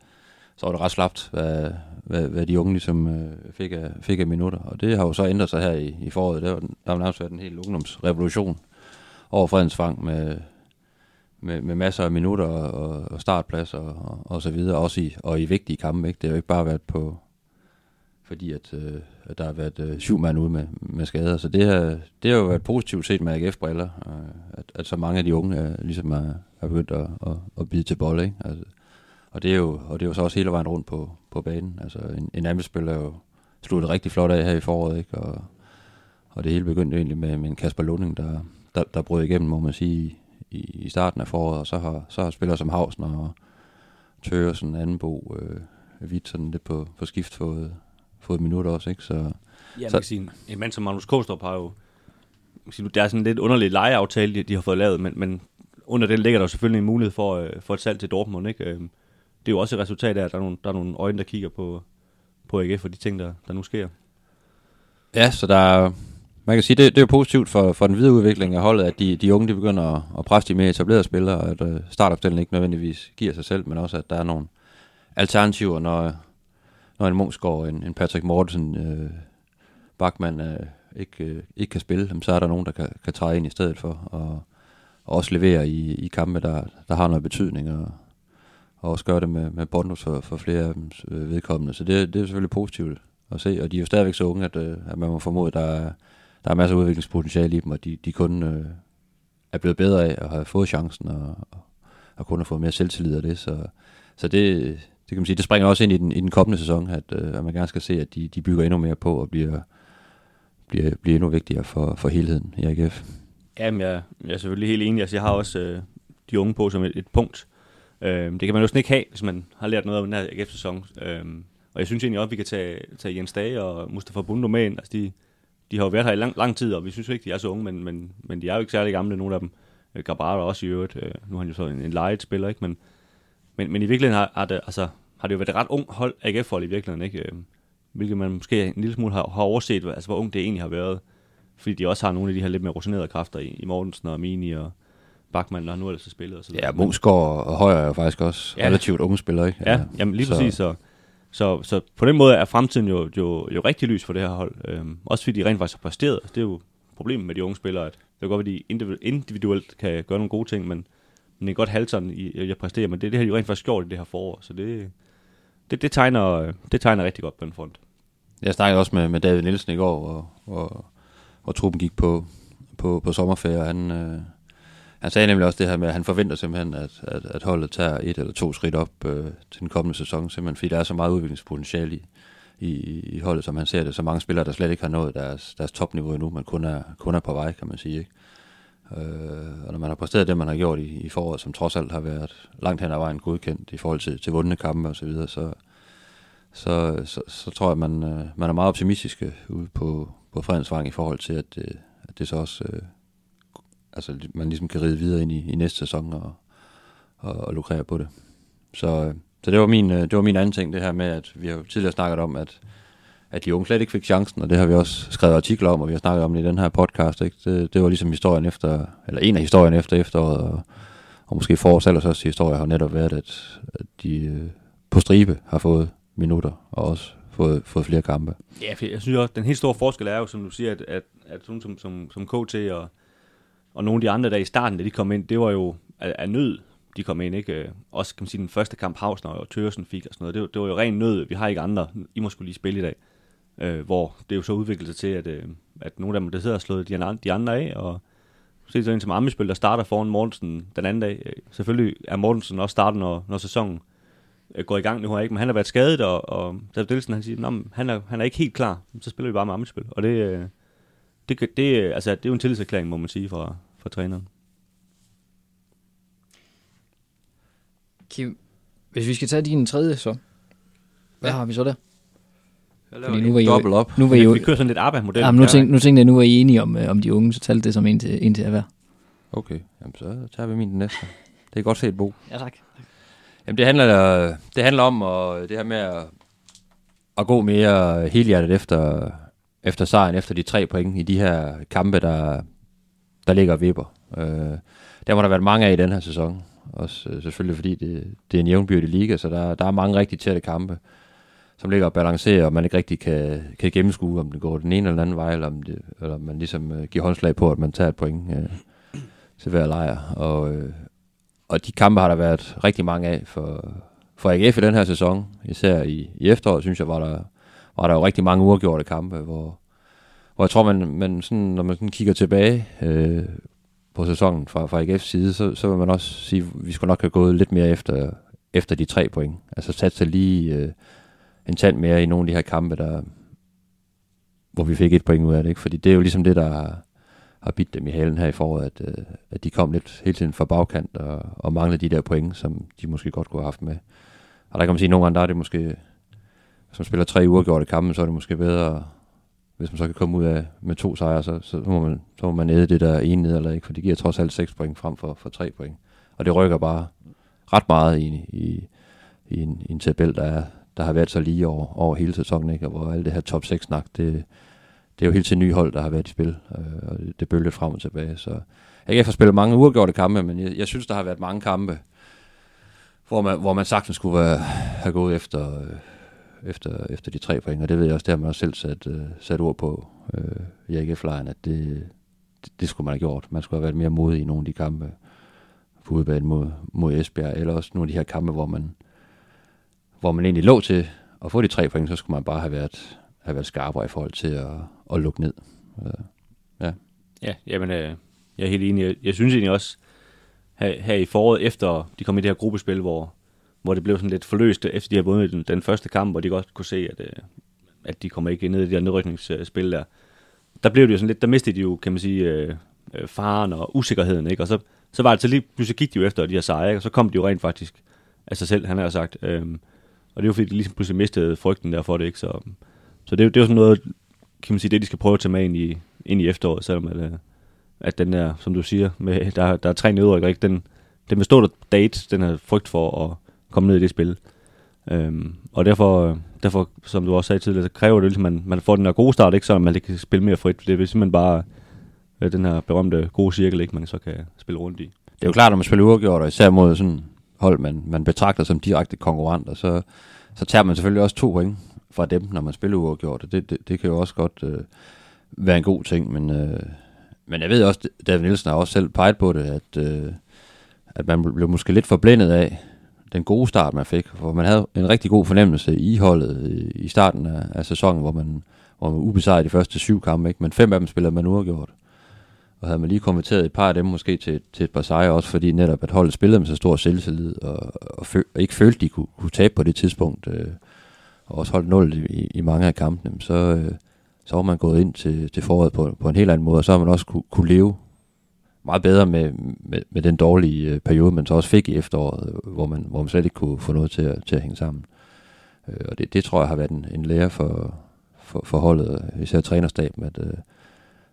så var det ret slapt, hvad, hvad, hvad de unge ligesom øh, fik, af, fik af minutter. Og det har jo så ændret sig her i, i foråret. Der, var, der har nærmest været en helt ungdomsrevolution over Fredensvang med, med, med masser af minutter og, og startplads og, og, og så videre, også i, og i vigtige kampe. Ikke? Det har jo ikke bare været på, fordi at, øh, at der har været øh, syv mand ude med, med skader. Så det har, det har jo været positivt set med AGF-briller, øh, at, at så mange af de unge er, ligesom er, er begyndt at, at, at bide til bolle. Ikke? Altså, og, det er jo, og det er jo så også hele vejen rundt på, på banen. Altså en, en anmelspiller er jo sluttet rigtig flot af her i foråret, ikke? Og, og det hele begyndte egentlig med, med en Kasper Lunding, der, der, der brød igennem, må man sige, i, i starten af foråret, og så har, så har spillere som Havsen og Tøresen, Andenbo, øh, Vidt sådan lidt på, på skift fået, fået minutter også, ikke? Så, Ja, man så, kan sige, en mand som Magnus Kostrup har jo, sige, der er sådan en lidt underlig lejeaftale, de, de har fået lavet, men, men under den ligger der selvfølgelig en mulighed for, øh, for et salg til Dortmund, ikke? Det er jo også et resultat af, at der er nogle, der er nogle øjne, der kigger på, på AGF og de ting, der, der nu sker. Ja, så der er, man kan sige, det, det er jo positivt for, for den videre udvikling af holdet, at de, de unge de begynder at, at presse de mere etablerede spillere, og at øh, startopstillingen ikke nødvendigvis giver sig selv, men også at der er nogle alternativer, når, når en Mungsgaard, en, en Patrick Mortensen, øh, Bachmann øh, ikke, øh, ikke kan spille, så er der nogen, der kan, kan træde ind i stedet for, og, og også levere i, i kampe, der, der har noget betydning, og, og også gøre det med, med bonus for, for flere af dem øh, vedkommende. Så det, det er selvfølgelig positivt at se, og de er jo stadigvæk så unge, at, øh, at man må formode, at der er, der er masser af udviklingspotentiale i dem, og de, de kun øh, er blevet bedre af at have fået chancen, og, og kun har fået mere selvtillid af det. Så, så det, det kan man sige, det springer også ind i den, i den kommende sæson, at, øh, at man gerne skal se, at de, de bygger endnu mere på og bliver, bliver, bliver endnu vigtigere for, for helheden i AGF. Jamen, jeg, jeg er selvfølgelig helt enig. Altså, jeg har også øh, de unge på som et, et punkt. Øh, Øhm, det kan man jo sådan ikke have, hvis man har lært noget af den her AGF-sæson. Øh, og jeg synes egentlig også, at vi kan tage, tage Jens Dage og Mustafa Bundo med ind. Altså, de, de har jo været her i lang, lang tid, og vi synes ikke, de er så unge, men, men, men de er jo ikke særlig gamle, nogle af dem. Øh, Gabara også i øvrigt. Øh, nu er han jo så en, en lejet spiller, ikke? Men, men, men i virkeligheden har, har, det, altså, har det jo været et ret ung hold, AGF-hold i virkeligheden, ikke? Øh, hvilket man måske en lille smule har, har overset, altså, hvor ung det egentlig har været. Fordi de også har nogle af de her lidt mere rutinerede kræfter i, i Mortensen og Mini og Bachmann, der nu ellers har spillet. Og så Ja, Mungsgaard og Højer er jo faktisk også Ja. ja. relativt unge spillere, ikke? Ja, jamen lige så. præcis. Så, så, så på den måde er fremtiden jo, jo, jo rigtig lys for det her hold. Øhm, også fordi de rent faktisk har præsteret. Det er jo problemet med de unge spillere, at det kan godt at de individu- individuelt kan gøre nogle gode ting, men, den er godt halvteren i, at præstere, men det, det har de jo rent faktisk gjort i det her forår, så det, det, det, tegner, det tegner rigtig godt på den front. Jeg snakkede også med, med David Nielsen i går, hvor, hvor, hvor truppen gik på, på, på sommerferie, og han, øh, han sagde nemlig også det her med, at han forventer simpelthen, at, at, at holdet tager et eller to skridt op øh, til den kommende sæson, simpelthen fordi der er så meget udviklingspotentiale i, i, i holdet, som han ser det. Så mange spillere, der slet ikke har nået deres, deres topniveau endnu, men kun er, kun er på vej, kan man sige. Ikke? Øh, og når man har præsteret det, man har gjort i, i foråret, som trods alt har været langt hen ad vejen godkendt i forhold til, til vundne kampe og så videre, så, så, så, så tror jeg, at man, øh, man er meget optimistisk ude på, på Fredensvang i forhold til, at, det, at det så også, øh, altså man ligesom kan ride videre ind i, i næste sæson og, og, og lukrere på det. Så, øh, så det var, min, øh, det var min anden ting, det her med, at vi har jo tidligere snakket om, at, at de unge slet ikke fik chancen, og det har vi også skrevet artikler om, og vi har snakket om det i den her podcast. Ikke? Det, det var ligesom historien efter, eller en af historien efter efteråret, og, og måske forårs ellers også historie har netop været, at, at de øh, på stribe har fået minutter, og også fået, fået flere kampe. Ja, for jeg synes også, den helt store forskel er jo, som du siger, at, at, at sådan som, som, som KT og, og nogle af de andre, der i starten, da de kom ind, det var jo af, af nød, de kom ind, ikke? Øh, også kan man sige, den første kamp Havsner og Tørsen fik og sådan noget, det, det var jo ren nød, vi har ikke andre, I må skulle lige spille i dag. Øh, hvor det jo så udviklet sig til, at, øh, at nogle af dem, der sidder og slået de andre, de andre af, og se så en som Ammispil, der starter foran Mortensen den anden dag. Øh, selvfølgelig er Mortensen også starten, når, når sæsonen øh, går i gang. Nu har ikke, men han har været skadet, og, og David Dilsen, han siger, at han er, han er ikke helt klar. Så spiller vi bare med Ammispil. Og det, øh, det, det, altså, det er jo en tillidserklæring, må man sige, fra, fra træneren. Kim, hvis vi skal tage din tredje, så. Hvad ja. har vi så der? Fordi nu var I dobbelt op. Nu var I jo, vi kører sådan lidt ABBA-model. Jamen, nu, tænk, nu tænkte jeg, nu er I enige om, øh, om de unge, så talte det som en til, en til at være. Okay, Jamen, så tager vi min næste. Det er godt set, Bo. Ja, tak. Jamen, det handler, det handler om og det her med at, at gå mere helhjertet efter, efter sejren, efter de tre point i de her kampe, der, der ligger og vipper. Øh, der må der været mange af i den her sæson. Også øh, selvfølgelig fordi det, det er en jævnbyrdig liga, så der, der er mange rigtig tætte kampe som ligger og balancerer, og man ikke rigtig kan, kan gennemskue, om det går den ene eller den anden vej, eller om, det, eller om man ligesom uh, giver håndslag på, at man tager et point øh, til hver lejr. Og, øh, og de kampe har der været rigtig mange af for, for AGF i den her sæson. Især i, i efteråret, synes jeg, var der, var der jo rigtig mange uafgjorte kampe, hvor, hvor jeg tror, man, man sådan, når man sådan kigger tilbage øh, på sæsonen fra, fra AGF's side, så, så vil man også sige, at vi skulle nok have gået lidt mere efter, efter de tre point. Altså sat sig lige... øh, en tand mere i nogle af de her kampe, der, hvor vi fik et point ud af det. Ikke? Fordi det er jo ligesom det, der har, har bidt dem i halen her i foråret, at, øh, at de kom lidt hele tiden fra bagkant og, og manglede de der point, som de måske godt kunne have haft med. Og der kan man sige, at nogle gange der er det måske, hvis man spiller tre uafgjorte kampe, så er det måske bedre, hvis man så kan komme ud af med to sejre, så, så, må, man, så må man æde det der ene nederlag, ikke? for det giver trods alt seks point frem for, for tre point. Og det rykker bare ret meget i, i, i, en, i en tabel, der er, der har været så lige over, over hele sæsonen, ikke? og hvor alt det her top 6-snak, det, det er jo helt til nye hold, der har været i spil, øh, og det bølger frem og tilbage. Så jeg kan få spillet mange uafgjorte kampe, men jeg, jeg synes, der har været mange kampe, hvor man, hvor man sagtens skulle være, have gået efter, øh, efter, efter de tre point, og det ved jeg også, det har man også selv sat, øh, sat ord på øh, i AGF-lejren, at det, det, det skulle man have gjort. Man skulle have været mere modig i nogle af de kampe på udebane mod, mod Esbjerg, eller også nogle af de her kampe, hvor man, hvor man egentlig lå til at få de tre point, så skulle man bare have været, have været skarpere i forhold til at, at lukke ned. Øh, ja. Ja, jamen, øh, jeg er helt enig. Jeg, jeg synes egentlig også, her, her i foråret, efter de kom i det her gruppespil, hvor, hvor det blev sådan lidt forløst, efter de har vundet den, den første kamp, hvor de godt kunne se, at, øh, at de kommer ikke ned i det der nedrykningsspil der. Der blev det jo sådan lidt, der mistede de jo, kan man sige, øh, øh, faren og usikkerheden, ikke? Og så, så var det så lige, pludselig gik de jo efter de her sejre, ikke? og så kom de jo rent faktisk af sig selv, han har sagt. Øh, og det er jo fordi, de ligesom pludselig mistede frygten derfor det, ikke? Så, så det, det er jo sådan noget, kan man sige, det de skal prøve at tage med ind i, ind i efteråret, selvom at, øh, at den der, som du siger, med, der, der er tre nedrykker, ikke? Den, den vil stå der date, den her frygt for at komme ned i det spil. Øhm, og derfor, derfor, som du også sagde tidligere, så kræver det at ligesom, man, man får den der gode start, ikke så man kan spille mere frit. Det er simpelthen bare øh, den her berømte gode cirkel, ikke man så kan spille rundt i. Det er jo klart, når man spiller uafgjort, og især mod sådan hold, man, man betragter som direkte konkurrenter, så, så tager man selvfølgelig også to point fra dem, når man spiller uafgjort. Det, det, det kan jo også godt øh, være en god ting, men, øh, men jeg ved også, David Nielsen har også selv peget på det, at, øh, at man blev måske lidt forblændet af den gode start, man fik. For man havde en rigtig god fornemmelse i holdet øh, i starten af, af sæsonen, hvor man, hvor man var ubesejret de første syv kampe. Ikke? Men fem af dem spillede man uafgjort. Og havde man lige konverteret et par af dem måske til, til et par sejre, også fordi netop at holdet spillede med så stor selvtillid, og, og, fø, og ikke følte, de kunne, kunne tabe på det tidspunkt, øh, og også holdt 0 i, i mange af kampene, så, øh, så var man gået ind til, til foråret på, på en helt anden måde, og så har man også kunne, kunne leve meget bedre med, med, med den dårlige øh, periode, man så også fik i efteråret, øh, hvor man, hvor man slet ikke kunne få noget til at, til at hænge sammen. Øh, og det, det tror jeg har været en, en lære for, for, for holdet, øh, især trænerstaben, at, øh,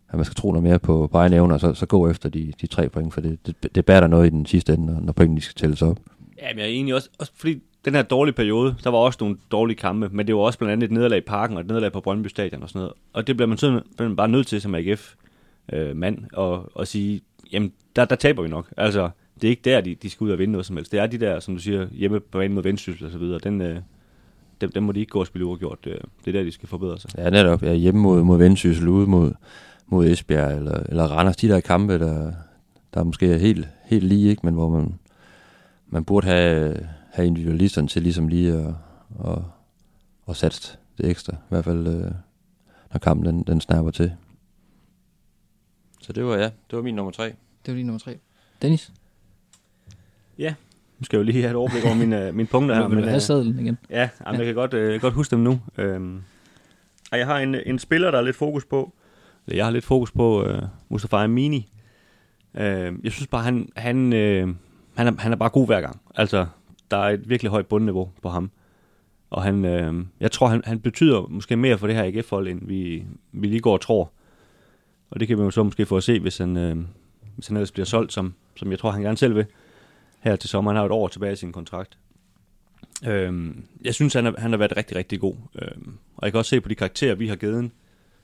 at man skal tro noget mere på, på egne evner, og så, så gå efter de, de tre point, for det, det, det bærer der noget i den sidste ende, når, når pointene skal tælles op. Ja, men jeg er egentlig også, også fordi den her dårlige periode, der var også nogle dårlige kampe, men det var også blandt andet et nederlag i parken og et nederlag på Brøndby Stadion og sådan noget. Og det bliver man simpelthen bare nødt til som AGF øh, mand og, og sige, jamen der, der taber vi nok. Altså, det er ikke der, de, de skal ud og vinde noget som helst. Det er de der, som du siger, hjemme på banen mod Vendsyssel og så videre. Den, øh, den, dem må de ikke gå og spille uafgjort. Det, det er der, de skal forbedre sig. Ja, netop. Ja, hjemme mod, mod Vendsyssel, ude mod, mod Esbjerg eller, eller Randers. De der kampe, der, der er måske helt, helt lige, ikke? men hvor man, man burde have, have individualisterne til ligesom lige at, at, at satse det ekstra. I hvert fald, øh, når kampen den, den snapper til. Så det var ja, det var min nummer tre. Det var din nummer tre. Dennis? Ja, nu skal jeg jo lige have et overblik over mine, mine punkter her. Vil du men, have øh, sadlen igen? Ja, jamen, jeg kan godt, øh, godt huske dem nu. Øhm, og jeg har en, en spiller, der er lidt fokus på, eller jeg har lidt fokus på øh, Mustafa Amini. Øh, jeg synes bare, han, han, øh, han, er, han er bare god hver gang. Altså, der er et virkelig højt bundniveau på ham. Og han, øh, jeg tror, han, han betyder måske mere for det her AGF-hold, end vi, vi lige går og tror. Og det kan vi jo så måske få at se, hvis han, øh, hvis han ellers bliver solgt, som, som jeg tror, han gerne selv vil her til sommer. Han har et år tilbage i sin kontrakt. Øhm, jeg synes, han har, han har været rigtig, rigtig god. Øhm, og jeg kan også se på de karakterer, vi har givet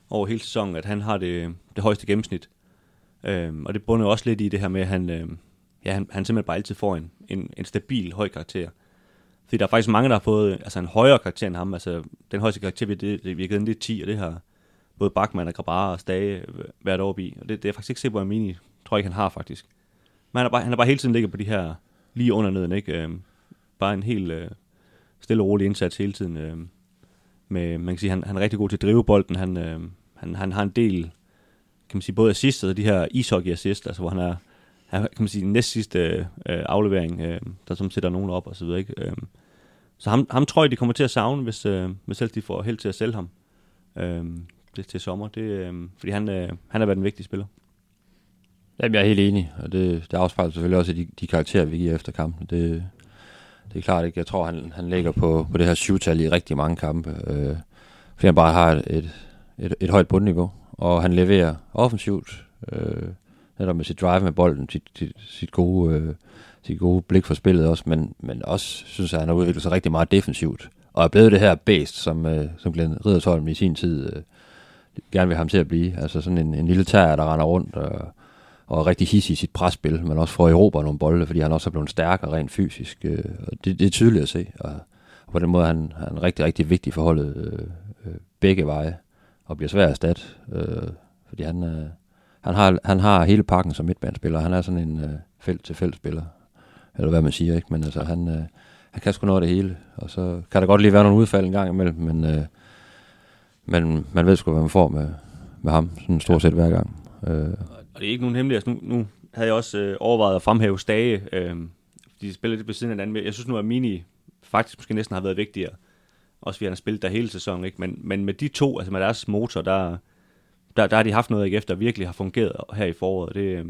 over hele sæsonen, at han har det, det højeste gennemsnit. Øhm, og det bunder også lidt i det her med, at han, øhm, ja, han, han simpelthen bare altid får en, en, en stabil, høj karakter. Fordi der er faktisk mange, der har fået altså en højere karakter end ham. Altså, den højeste karakter, vi, det, vi har givet, det er 10, og det har både Bachmann og Grabara og Stage øh, hvert år i. Og det, det er jeg faktisk ikke set, på, at Mini tror jeg ikke, han har faktisk. Men han har bare, han har bare hele tiden ligget på de her lige under neden, ikke? Øhm, bare en helt øh, stille og rolig indsats hele tiden. Øh, med, man kan sige, han, han er rigtig god til at drive bolden. Han, øh, han, han har en del, kan man sige, både assist og de her ishockey assist, altså hvor han er, han, kan man sige, næst sidste øh, aflevering, øh, der som sætter nogen op og så videre, ikke? Øh, så ham, ham tror jeg, de kommer til at savne, hvis, øh, hvis selv de får held til at sælge ham øh, til, til sommer. Det, øh, fordi han, øh, han har været en vigtig spiller. Jamen, jeg er helt enig, og det, det afspejler selvfølgelig også de, de karakterer, vi giver efter kampen. Det, det er klart ikke. Jeg tror, han, han ligger på, på det her syvtal i rigtig mange kampe, øh, fordi han bare har et, et, et, et højt bundniveau, og han leverer offensivt, øh, netop med sit drive med bolden, sit, sit, sit, gode, øh, sit gode blik for spillet også, men, men også synes jeg, at han har udviklet sig rigtig meget defensivt, og er blevet det her bæst, som, øh, som Glenn Riddersholm i sin tid øh, gerne vil have ham til at blive. Altså sådan en, en lille tær, der render rundt og og er rigtig hissig i sit presspil, men også får Europa nogle bolde, fordi han også er blevet stærkere rent fysisk. Øh, og det, det er tydeligt at se, og, og på den måde er han, han er rigtig, rigtig vigtig for holdet øh, øh, begge veje, og bliver svær at erstatte, øh, fordi han, øh, han, har, han har hele pakken som midtbanespiller, han er sådan en øh, felt-til-felt-spiller, eller hvad man siger, ikke? men altså han, øh, han kan sgu noget af det hele, og så kan der godt lige være nogle udfald en gang imellem, men, øh, men man ved sgu, hvad man får med, med ham, sådan stort set hver gang. Øh, og det er ikke nogen hemmelighed. Altså, nu, nu havde jeg også øh, overvejet at fremhæve Stage. Øh, de spiller lidt på siden af hinanden. Jeg synes nu, at Mini faktisk måske næsten har været vigtigere. Også fordi han har spillet der hele sæsonen. Ikke? Men, men med de to, altså med deres motor, der, der, der har de haft noget ikke, efter, der virkelig har fungeret her i foråret. Det, øh,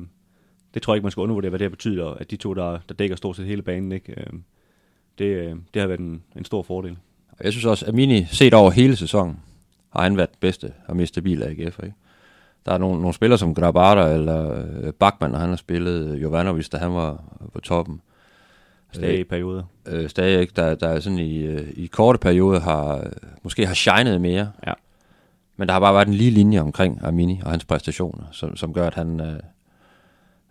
det tror jeg ikke, man skal undervurdere, hvad det betyder, at de to, der, der dækker stort set hele banen, ikke? Øh, det, øh, det har været en, en stor fordel. Jeg synes også, at Mini set over hele sæsonen, har han været bedste og mest stabile AGF, ikke? der er nogle, nogle spillere som Grabara eller øh, Bachmann, og han har spillet Jovanovic, da han var på toppen. Stadig i perioder. Øh, stadig ikke, der, der er sådan i, øh, i korte perioder har, måske har shined mere. Ja. Men der har bare været en lige linje omkring Armini og hans præstationer, som, som gør, at han øh,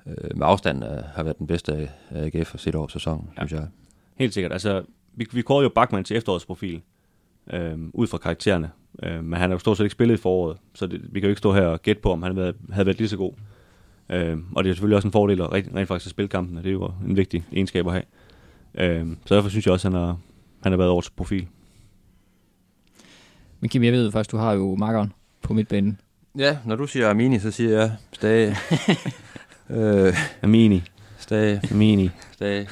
øh, med afstand øh, har været den bedste af AGF set over sæsonen, ja. synes jeg. Helt sikkert. Altså, vi, vi kårede jo Bachmann til efterårsprofil, øh, ud fra karaktererne. Øh, men han har jo stort set ikke spillet i foråret, så det, vi kan jo ikke stå her og gætte på, om han havde, havde været lige så god. Øh, og det er selvfølgelig også en fordel at rent, rent faktisk at spille kampen, og det er jo en vigtig egenskab at have. Øh, så derfor synes jeg også, at han har, han har været årets profil. Men Kim, jeg ved faktisk, du har jo markeren på midtbanen. Ja, når du siger Amini, så siger jeg Stage. øh, Amini. Stage. Amini. Stage.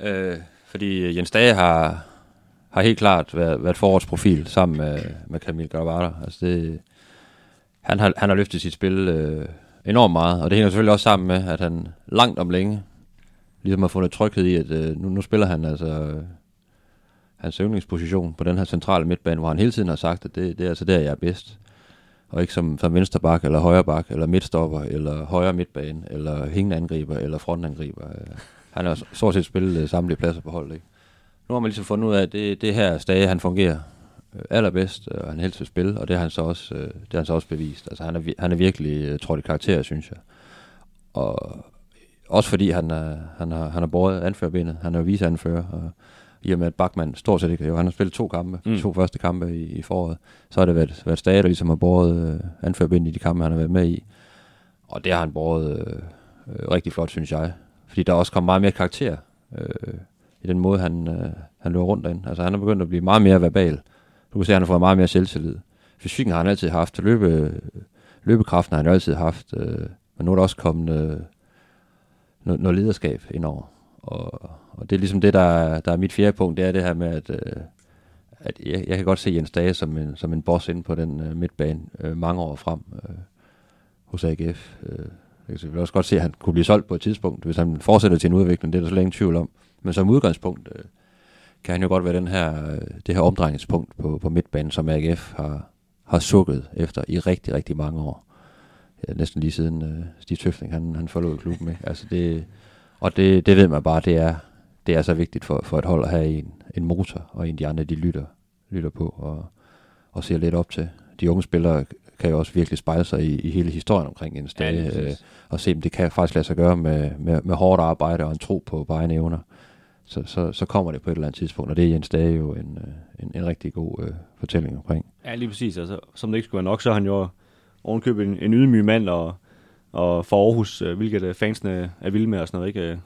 Øh, fordi Jens Dage har, har helt klart været, været forårsprofil sammen med, med Kamil Gravata. Altså det, han, har, han har løftet sit spil øh, enormt meget, og det hænger selvfølgelig også sammen med, at han langt om længe ligesom har fundet tryghed i, at øh, nu, nu spiller han altså øh, hans yndlingsposition på den her centrale midtbane, hvor han hele tiden har sagt, at det, det er altså der, jeg er bedst. Og ikke som, som vensterbak, eller højreback, eller midtstopper, eller højre midtbane, eller hængende angriber, eller frontangriber. Øh, Han har stort set spillet øh, samtlige pladser på holdet. Ikke? Nu har man ligesom fundet ud af, at det, det her stage, han fungerer øh, allerbedst, og han helst vil spille, og det har han så også, øh, det har han så også bevist. Altså, han, er, han er virkelig øh, trådt i karakter, synes jeg. Og også fordi han, er, han, har, han har båret anførerbenet. Han er jo viseanfører, og i og med, at Bachmann stort set ikke, jo, han har spillet to kampe, Mm. to første kampe i, i foråret, så har det været, været Stage, der ligesom har båret øh, anførerbenet i de kampe, han har været med i. Og det har han båret øh, øh, rigtig flot, synes jeg. Fordi der er også kommet meget mere karakter øh, i den måde, han, øh, han løber rundt derinde. Altså han er begyndt at blive meget mere verbal. Du kan se, at han har fået meget mere selvtillid. Fysikken har han altid haft, løbe, løbekraften har han altid haft, øh, men nu er der også kommet øh, noget, noget lederskab indover. Og, og det er ligesom det, der er, der er mit fjerde punkt, det er det her med, at, øh, at jeg, jeg kan godt se Jens Dage som en, som en boss inde på den øh, midtbane øh, mange år frem øh, hos AGF. Øh, jeg kan også godt se, at han kunne blive solgt på et tidspunkt, hvis han fortsætter til en udvikling, det er der slet ingen tvivl om. Men som udgangspunkt øh, kan han jo godt være den her, øh, det her omdrejningspunkt på, på midtbanen, som AGF har, har sukket efter i rigtig, rigtig mange år. Ja, næsten lige siden øh, Stig Tøfting, han, han forlod klubben. Ikke? Altså det, og det, det ved man bare, det er, det er så vigtigt for, for et hold at have en, en motor, og en de andre, de lytter, lytter på og, og ser lidt op til. De unge spillere kan jo også virkelig spejle sig i, i hele historien omkring en lige ja, øh, og se, om det kan faktisk lade sig gøre med, med, med hårdt arbejde og en tro på, egne evner. Så, så, så kommer det på et eller andet tidspunkt, og det er Jens Dage jo en, øh, en, en rigtig god øh, fortælling omkring. Ja, lige præcis. Altså, som det ikke skulle være nok, så er han jo ovenkøbet en, en ydmyg mand, og, og for Aarhus, øh, hvilket øh, fansene er vilde med og sådan noget, ikke? Øh,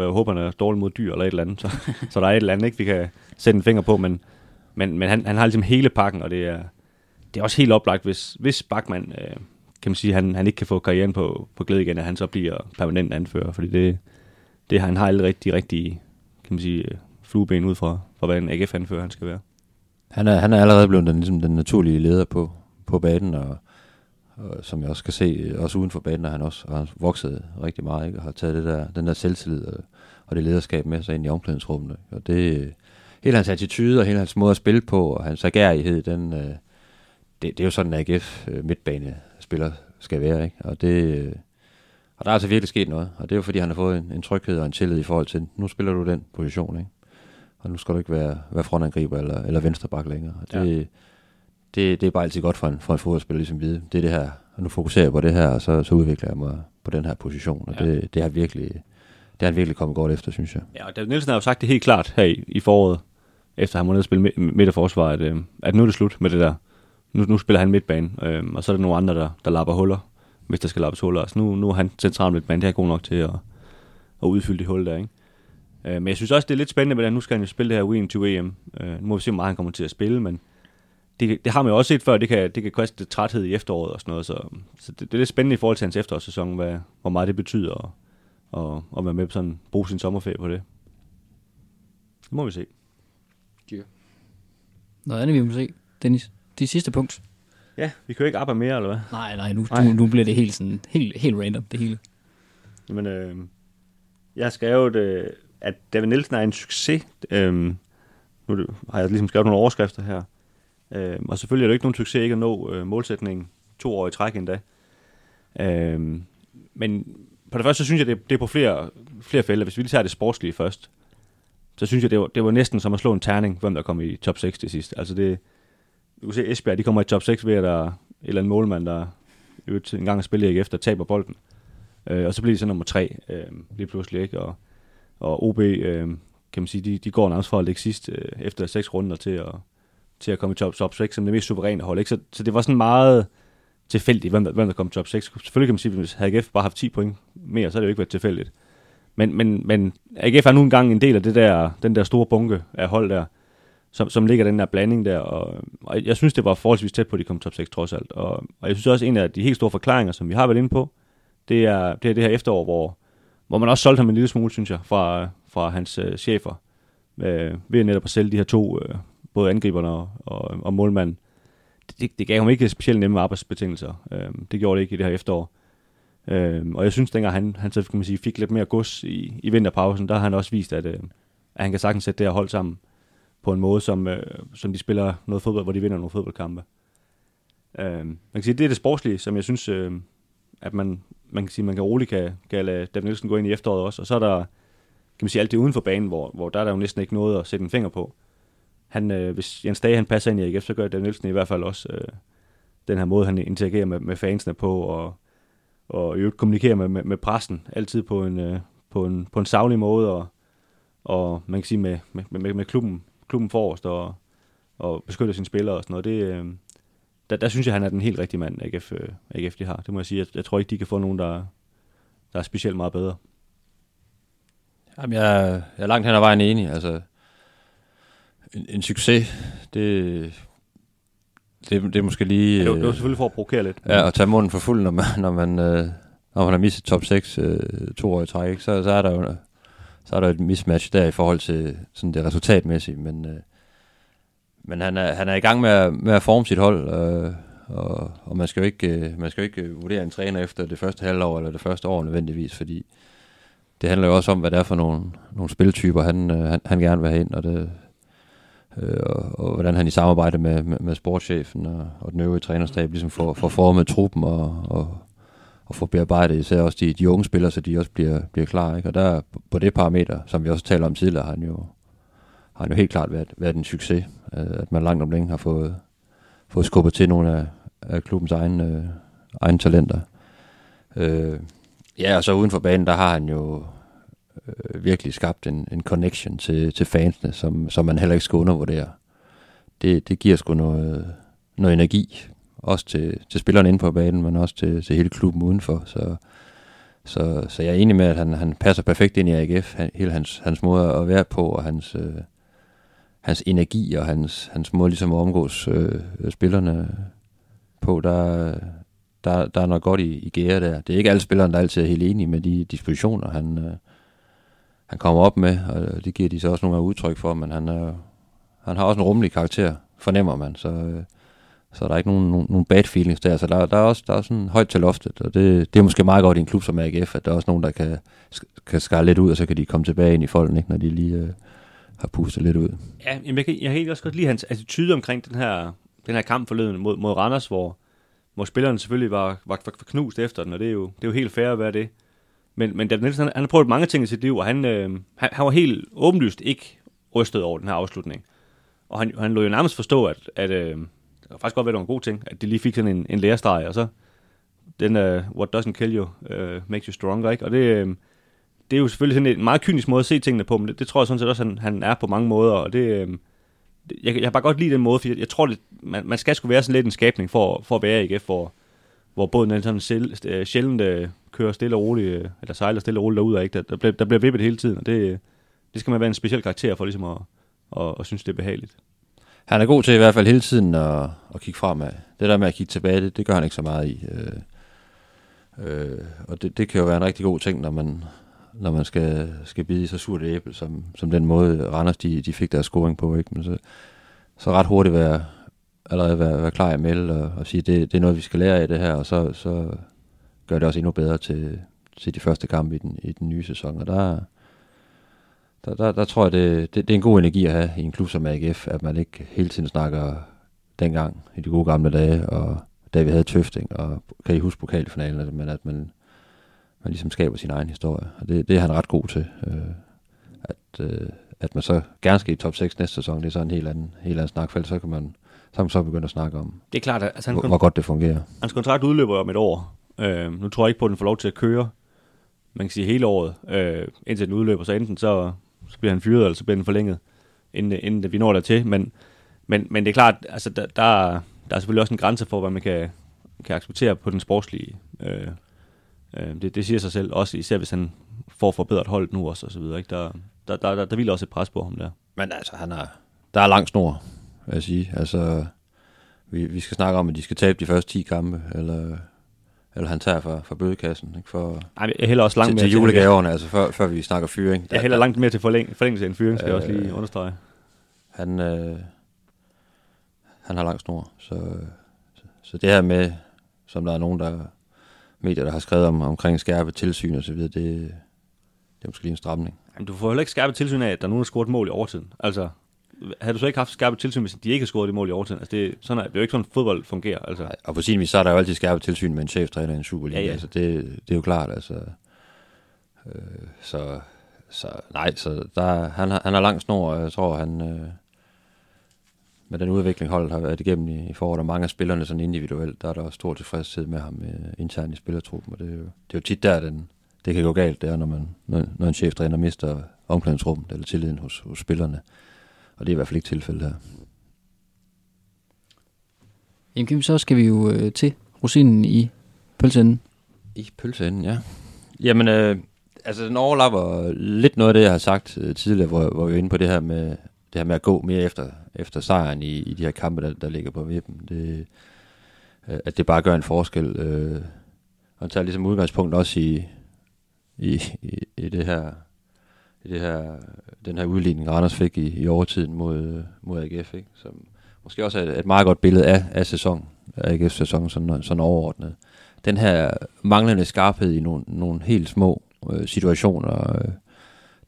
Jeg håber, han er dårlig mod dyr eller et eller andet, så, så der er et eller andet, ikke, vi kan sætte en finger på, men, men, men han, han har ligesom hele pakken, og det er, det er også helt oplagt, hvis, hvis Bachmann, øh, kan man sige, han, han ikke kan få karrieren på, på glæde igen, at han så bliver permanent anfører, fordi det, det han har alle rigtig, rigtig, kan man sige, øh, flueben ud fra, fra hvad en AGF-anfører han skal være. Han er, han er allerede blevet den, ligesom den naturlige leder på, på banen, og, og som jeg også kan se, øh, også uden for banen, er han også og han har vokset rigtig meget, ikke? og har taget det der, den der selvtillid og, og det lederskab med sig ind i omklædningsrummet. Og det, hele hans attitude og hele hans måde at spille på, og hans agerighed, den, øh, det, det er jo sådan, en AGF øh, midtbanespiller skal være. Ikke? Og, det, og der er altså virkelig sket noget, og det er jo fordi, han har fået en, en tryghed og en tillid i forhold til, nu spiller du den position, ikke? og nu skal du ikke være, være frontangriber eller, eller venstreback længere. Og det, ja. det, det er bare altid godt for en, for en fodboldspiller ligesom vide, det er det her, og nu fokuserer jeg på det her, og så, så udvikler jeg mig på den her position, og Ja. det, det, har virkelig, det har han virkelig kommet godt efter, synes jeg. Ja, og David Nielsen har jo sagt det helt klart her i, i foråret, efter han må ned og spille midt, midt af forsvaret, at, øh, at nu er det slut med det der. Nu, nu spiller han midtbane, øh, og så er der nogle andre, der, der lapper huller, hvis der skal lappes huller. Altså nu, nu er han centralt med mand, det er god nok til at, at udfylde det hul der, ikke? Øh, men jeg synes også, det er lidt spændende, hvordan nu skal han jo spille det her Wien 2 EM. Øh, nu må vi se, hvor meget han kommer til at spille, men det, det har man jo også set før, det kan, det kan koste træthed i efteråret og sådan noget, så, så det, det er lidt spændende i forhold til hans efterårssæson, hvad, hvor meget det betyder at, og, og være med på sådan, bruge sin sommerferie på det. Det må vi se. Noget andet, vi må se, Dennis. Det sidste punkt. Ja, vi kan jo ikke arbejde mere, eller hvad? Nej, nej, nu, Nej. nu, nu bliver det helt, sådan, helt, helt random, det hele. Jamen, øh, jeg har skrevet, øh, at David Nielsen er en succes. Øh, nu har jeg ligesom skrevet nogle overskrifter her. Øh, og selvfølgelig er det ikke nogen succes ikke at nå øh, målsætningen to år i træk endda. Øh, men på det første, så synes jeg, det, det er på flere, flere felter. Hvis vi lige tager det sportslige først, så synes jeg, det var, det var næsten som at slå en terning, hvem der kom i top 6 til sidst. Altså det, du kan se, Esbjerg, de kommer i top 6 ved, at der er en eller andet målmand, der øvrigt en gang spiller ikke efter, taber bolden. Øh, og så bliver de så nummer 3 øh, lige pludselig, ikke? Og, og OB, øh, kan man sige, de, de går nærmest fra at ligge sidst øh, efter seks runder til at, til at komme i top, top 6 som det mest suveræne hold, ikke? Så, så det var sådan meget tilfældigt, hvem, der- hvem der kom i top 6. Selvfølgelig kan man sige, at hvis AGF bare haft 10 point mere, så havde det jo ikke været tilfældigt. Men, men, men AGF er nu engang en del af det der, den der store bunke af hold der, som, som ligger den der blanding der, og, og jeg synes, det var forholdsvis tæt på, at de kom top 6 trods alt. Og, og jeg synes også, en af de helt store forklaringer, som vi har været inde på, det er det, er det her efterår, hvor, hvor man også solgte ham en lille smule, synes jeg, fra, fra hans øh, chefer, øh, ved netop at sælge de her to, øh, både angriberne og, og, og målmanden. Det, det gav ham ikke specielt nemme arbejdsbetingelser. Øh, det gjorde det ikke i det her efterår. Øh, og jeg synes, dengang han, han så, kan man sige, fik lidt mere gods i, i vinterpausen, der har han også vist, at, øh, at han kan sagtens sætte det her hold sammen på en måde, som, øh, som de spiller noget fodbold, hvor de vinder nogle fodboldkampe. Øh, man kan sige, det er det sportslige, som jeg synes, øh, at man, man kan sige, man kan roligt kan, kan lade David Nielsen gå ind i efteråret også. Og så er der, kan man sige, alt det uden for banen, hvor, hvor der er der jo næsten ikke noget at sætte en finger på. Han, øh, hvis Jens Dage han passer ind i AGF, så gør David Nielsen i hvert fald også øh, den her måde, han interagerer med, med fansene på, og, og i øvrigt kommunikerer med, med, med pressen, altid på en, øh, på en, på en savlig måde, og, og man kan sige med, med, med, med klubben, klubben forrest, og, og beskytter sine spillere og sådan noget. Det, øh, der, der synes jeg, han er den helt rigtige mand, AGF, øh, AGF de har. Det må jeg sige. Jeg, jeg tror ikke, de kan få nogen, der, der er specielt meget bedre. Jamen, jeg, jeg er langt hen ad vejen enig. Altså, en, en succes, det, det, det er måske lige... Ja, det, var, det var øh, selvfølgelig for at provokere lidt. Ja, og tage munden for fuld, når man, når man, øh, når man har mistet top 6 øh, to år i træk, ikke? Så, så, er der jo så er der et mismatch der i forhold til sådan det resultatmæssige, men, øh, men han, er, han er i gang med at, med at forme sit hold, øh, og, og man skal jo ikke, øh, man skal jo ikke øh, vurdere en træner efter det første halvår eller det første år nødvendigvis, fordi det handler jo også om, hvad det er for nogle, nogle spiltyper, han, øh, han, han gerne vil have ind, og, det, øh, og, og hvordan han i samarbejde med, med, med sportschefen og, og den øvrige trænerstab ligesom får, får formet truppen og, og, og få bearbejdet især også de, de unge spillere, så de også bliver, bliver klar. Ikke? Og der på det parameter, som vi også taler om tidligere, har han jo, har han jo helt klart været, været en succes, øh, at man langt om længe har fået, fået skubbet til nogle af, af klubbens egne, øh, egne talenter. Øh, ja, og så uden for banen, der har han jo øh, virkelig skabt en, en connection til, til fansene, som, som man heller ikke skal undervurdere. Det, det giver sgu noget, noget energi, også til, til spillerne inde på banen, men også til, til hele klubben udenfor. Så, så, så jeg er enig med, at han, han passer perfekt ind i AGF. Han, hele hans, hans måde at være på, og hans, øh, hans energi og hans, hans måde ligesom at omgås øh, spillerne på, der, der, der er noget godt i, i gære der. Det er ikke alle spillerne, der altid er helt enige med de dispositioner, han, øh, han kommer op med, og det giver de så også nogle af udtryk for, men han, øh, han har også en rummelig karakter, fornemmer man, så, øh, så der er ikke nogen, nogen, nogen bad feelings der. Så der, der er også der er sådan højt til loftet, og det, det er måske meget godt i en klub som AGF, at der er også nogen, der kan, kan skære lidt ud, og så kan de komme tilbage ind i folden, ikke, når de lige øh, har pustet lidt ud. Ja, jeg, kan, jeg kan egentlig også godt lide hans attitude omkring den her, den her kamp forleden mod, mod Randers, hvor, hvor spillerne selvfølgelig var, var, var knust efter den, og det er jo, det er jo helt fair at være det. Men, men David Nielsen, han, han har prøvet mange ting i sit liv, og han, øh, han, han var helt åbenlyst ikke rystet over den her afslutning. Og han, han lå jo nærmest forstå, at, at øh, det faktisk godt være, det var en god ting, at de lige fik sådan en, en lærestreg, og så den, uh, what doesn't kill you, uh, makes you stronger, ikke? Og det, øh, det er jo selvfølgelig sådan en meget kynisk måde at se tingene på, men det, det tror jeg sådan set også, han, han er på mange måder, og det, jeg, jeg har bare godt lide den måde, for jeg, jeg tror, det, man, man skal skulle være sådan lidt en skabning for, for at være i AGF, hvor, hvor båden den sådan selv, øh, sjældent kører stille og roligt, eller sejler stille og roligt derud, ikke? Der, der, bliver, der bliver vippet hele tiden, og det, det skal man være en speciel karakter for ligesom at, at, at synes, det er behageligt. Han er god til i hvert fald hele tiden at, at kigge fremad. Det der med at kigge tilbage, det, det gør han ikke så meget i. Øh, øh, og det, det kan jo være en rigtig god ting, når man, når man skal, skal bide i så surt et æble, som, som den måde Randers de, de fik deres scoring på. Ikke? Men så, så ret hurtigt være, allerede være, være klar i melde og, og sige, det, det er noget, vi skal lære af det her, og så, så gør det også endnu bedre til, til de første kampe i den, i den nye sæson. Og der, der, der, der tror jeg, det, det, det er en god energi at have i en klub som AGF, at man ikke hele tiden snakker dengang i de gode gamle dage, og da vi havde Tøfting, og kan I huske pokalfinalen, men at man, man ligesom skaber sin egen historie. Og det, det er han ret god til. Øh, at, øh, at man så gerne skal i top 6 næste sæson, det er så en helt anden, helt anden snakfelt, så kan man så, man så begynde at snakke om, Det er klart, at altså, han, hvor, hvor godt det fungerer. Hans kontrakt udløber om et år. Øh, nu tror jeg ikke på, at den får lov til at køre, man kan sige hele året, øh, indtil den udløber. Så enten så, så bliver han fyret, eller så bliver han forlænget, inden, inden vi når dertil. Men, men, men det er klart, altså, der, der, der er selvfølgelig også en grænse for, hvad man kan, kan acceptere på den sportslige. Øh, øh, det, det siger sig selv, også især hvis han får forbedret holdet nu også, og så videre. Ikke? Der, der, der, der, der vil også et pres på ham der. Men altså, han er, der er lang snor, vil jeg sige. Altså, vi, vi skal snakke om, at de skal tabe de første 10 kampe, eller, eller han tager fra, fra bødekassen, ikke? For, Ej, jeg hælder også langt til, mere til julegaverne, altså før, før vi snakker fyring. Jeg hælder langt mere til forlæng, forlængelse end fyring, skal øh, jeg også lige Øh, understrege. Han, øh, han har lang snor, så, så, så det her med, som der er nogen, der medier, der har skrevet om, omkring skærpe tilsyn og så videre, det, det er måske lige en stramning. Jamen, du får heller ikke skærpet tilsyn af, at der er nogen, der har scoret et mål i overtiden. Altså, havde du så ikke haft skærpet tilsyn, hvis de ikke har scoret et mål i overtiden? Altså, det, sådan er, det er jo ikke sådan, fodbold fungerer. Altså. Nej, og på sin vis, så er der jo altid skærpet tilsyn med en cheftræner i en Superliga. Ja, ja. Altså, det, det er jo klart, altså. Øh, så, så nej, så der, han, han har lang snor, og jeg tror, han øh, med den udvikling, holdet har været igennem i, i foråret, og mange af spillerne sådan individuelt, der er der også stor tilfredshed med ham øh, internt i spillertruppen, og det er, jo, det er jo tit der, den, det kan gå galt, det er, når, man, når, når en cheftræner mister omklædningsrummet eller tilliden hos, hos spillerne. Og det er i hvert fald ikke tilfældet her. Jamen Kim, så skal vi jo øh, til rosinen i pølseenden. I pølseenden, ja. Jamen, øh, altså den overlapper lidt noget af det, jeg har sagt øh, tidligere, hvor, hvor vi var inde på det her med, det her med at gå mere efter, efter sejren i, i de her kampe, der, der ligger på vippen. Det, øh, at det bare gør en forskel. Øh, og tager ligesom udgangspunkt også i, i, i, i det her i det her, den her udligning, Randers fik i, i overtiden mod, mod AGF, ikke? som måske også er et, et meget godt billede af, af sæson, af AGF's sæson, sådan, sådan overordnet den her manglende skarphed i nogle, nogle helt små øh, situationer, øh,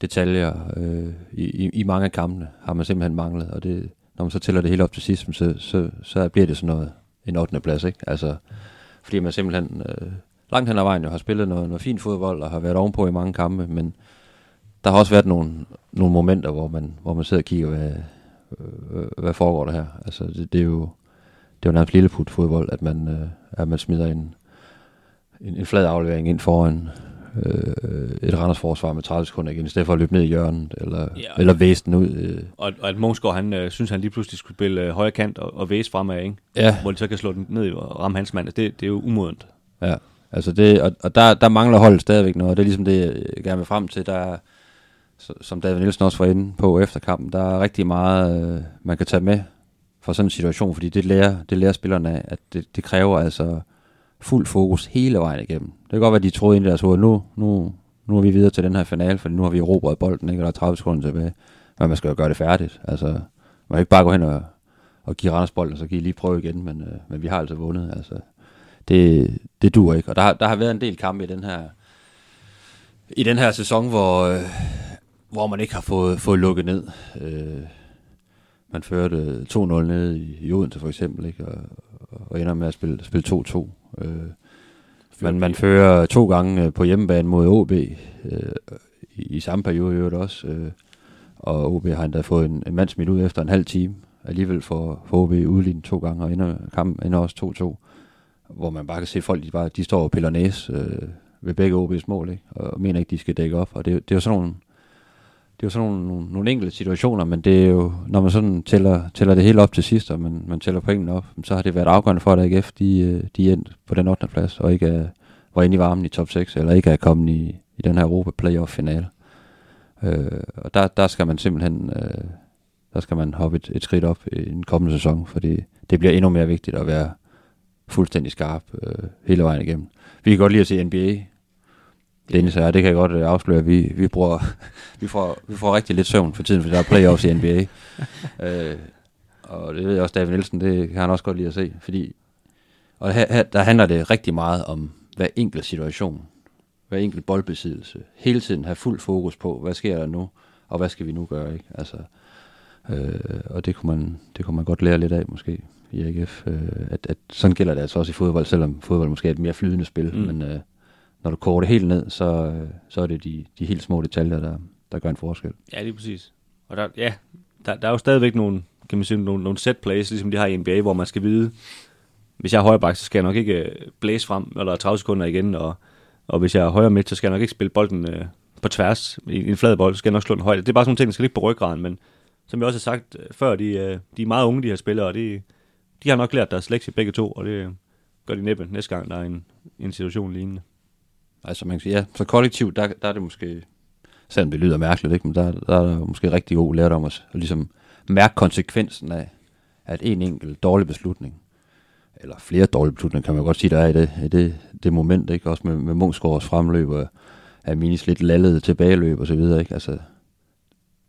detaljer øh, i, i, i mange af kampene, har man simpelthen manglet, og det, når man så tæller det hele op til sidst, så, så, så bliver det sådan noget, en 8. plads, ikke? Altså, fordi man simpelthen øh, langt hen ad vejen jo har spillet noget, noget fint fodbold, og har været ovenpå i mange kampe, men der har også været nogle, nogle momenter, hvor man, hvor man sidder og kigger, hvad, øh, hvad foregår der her? Altså, det, det er jo det er jo nærmest lilleput fodbold, at man, øh, at man smider en, en, en flad aflevering ind foran øh, et Randers forsvar med 30 sekunder igen, i stedet for at løbe ned i hjørnet, eller, Ja. eller væse den ud. Øh. Og, og at Mungsgaard, han øh, synes, han lige pludselig skulle spille øh, højre kant og, og væse fremad, ikke? Ja, hvor de så kan slå den ned og ramme hans mand. Det, det er jo umodent. ja. Altså det, og, og der, der mangler holdet stadigvæk noget, og det er ligesom det, jeg gerne vil frem til. Der er, som David Nielsen også var inde på efter kampen, der er rigtig meget, øh, man kan tage med fra sådan en situation, fordi det lærer, det lærer spillerne at det, det kræver altså fuld fokus hele vejen igennem. Det kan godt være, at de troede ind i deres hoved, nu, nu, nu er vi videre til den her finale, for nu har vi erobret bolden, ikke? og der er 30 sekunder tilbage. Men man skal jo gøre det færdigt. Altså, man kan ikke bare gå hen og, og give Randers bolden, og så kan I lige prøve igen, men, øh, men vi har altså vundet. Altså, det, det dur ikke. Og der, der har været en del kampe i den her, i den her sæson, hvor, øh, hvor man ikke har fået, fået lukket ned. Øh, man førte 2-0 ned i, i Odense for eksempel, ikke? Og, og ender med at spille, spille 2-2. Øh, man, man fører to gange øh, på hjemmebane mod OB øh, i, i samme periode i øvrigt også. Øh, og OB har endda fået en, en mand smidt ud efter en halv time. Alligevel får, får OB udlignet to gange, og ender, kampen ender også 2-2. Hvor man bare kan se folk, de, bare, de står og piller næse øh, ved begge OB's mål, ikke? og mener ikke, de skal dække op. Og det, det er jo sådan nogle, det er jo sådan nogle, nogle, nogle enkelte situationer, men det er jo, når man sådan tæller, tæller det hele op til sidst, og man, man tæller pointene op, så har det været afgørende for, at AGF de, øh, de er endt på den 8. plads, og ikke er, var inde i varmen i top 6, eller ikke er kommet i, i den her Europa Playoff-finale. Øh, og der, der skal man simpelthen øh, der skal man hoppe et, et skridt op i en kommende sæson, fordi det bliver endnu mere vigtigt at være fuldstændig skarp øh, hele vejen igennem. Vi kan godt lide at se NBA. Dennis og jeg, det kan jeg godt øh, afsløre, at vi, vi, bruger, vi, får, vi får rigtig lidt søvn for tiden, for der er playoffs i NBA. øh, og det ved jeg også, David Nielsen, det kan han også godt lide at se, fordi og her, her, der handler det rigtig meget om hver enkelt situation, hver enkelt boldbesiddelse. Hele tiden have fuld fokus på, hvad sker der nu, og hvad skal vi nu gøre, ikke? Altså, øh, og det kunne, man, det kunne man godt lære lidt af, måske, i AGF. Øh, at, at sådan gælder det altså også i fodbold, selvom fodbold måske er et mere flydende spil, mm. men øh, når du koger det helt ned, så, så er det de, de helt små detaljer, der, der gør en forskel. Ja, lige præcis. Og der, ja, der, der er jo stadigvæk nogle, kan man sige, nogle, nogle set plays, ligesom de har i NBA, hvor man skal vide, hvis jeg er højre så skal jeg nok ikke øh, blæse frem, eller 30 sekunder igen, og, og hvis jeg er højre midt, så skal jeg nok ikke spille bolden øh, på tværs i en flad bold, så skal jeg nok slå den højt. Det er bare sådan nogle ting, der skal ligge på ryggraden, men som jeg også har sagt øh, før, de, øh, de er meget unge, de her spillere, og de, de har nok lært deres lektie begge to, og det, gør de næppe næste gang, der er en, en situation lignende. Altså man kan sige, ja, så kollektivt, der, der er det måske, selvom det lyder mærkeligt, ikke? men der, der er der måske rigtig god lærdom at, at ligesom mærke konsekvensen af, at en enkelt dårlig beslutning, eller flere dårlige beslutninger, kan man godt sige, der er i det, i det, det moment, ikke? også med, med Munchsgaards fremløb, og minis lidt lallede tilbageløb og så videre, ikke? Altså,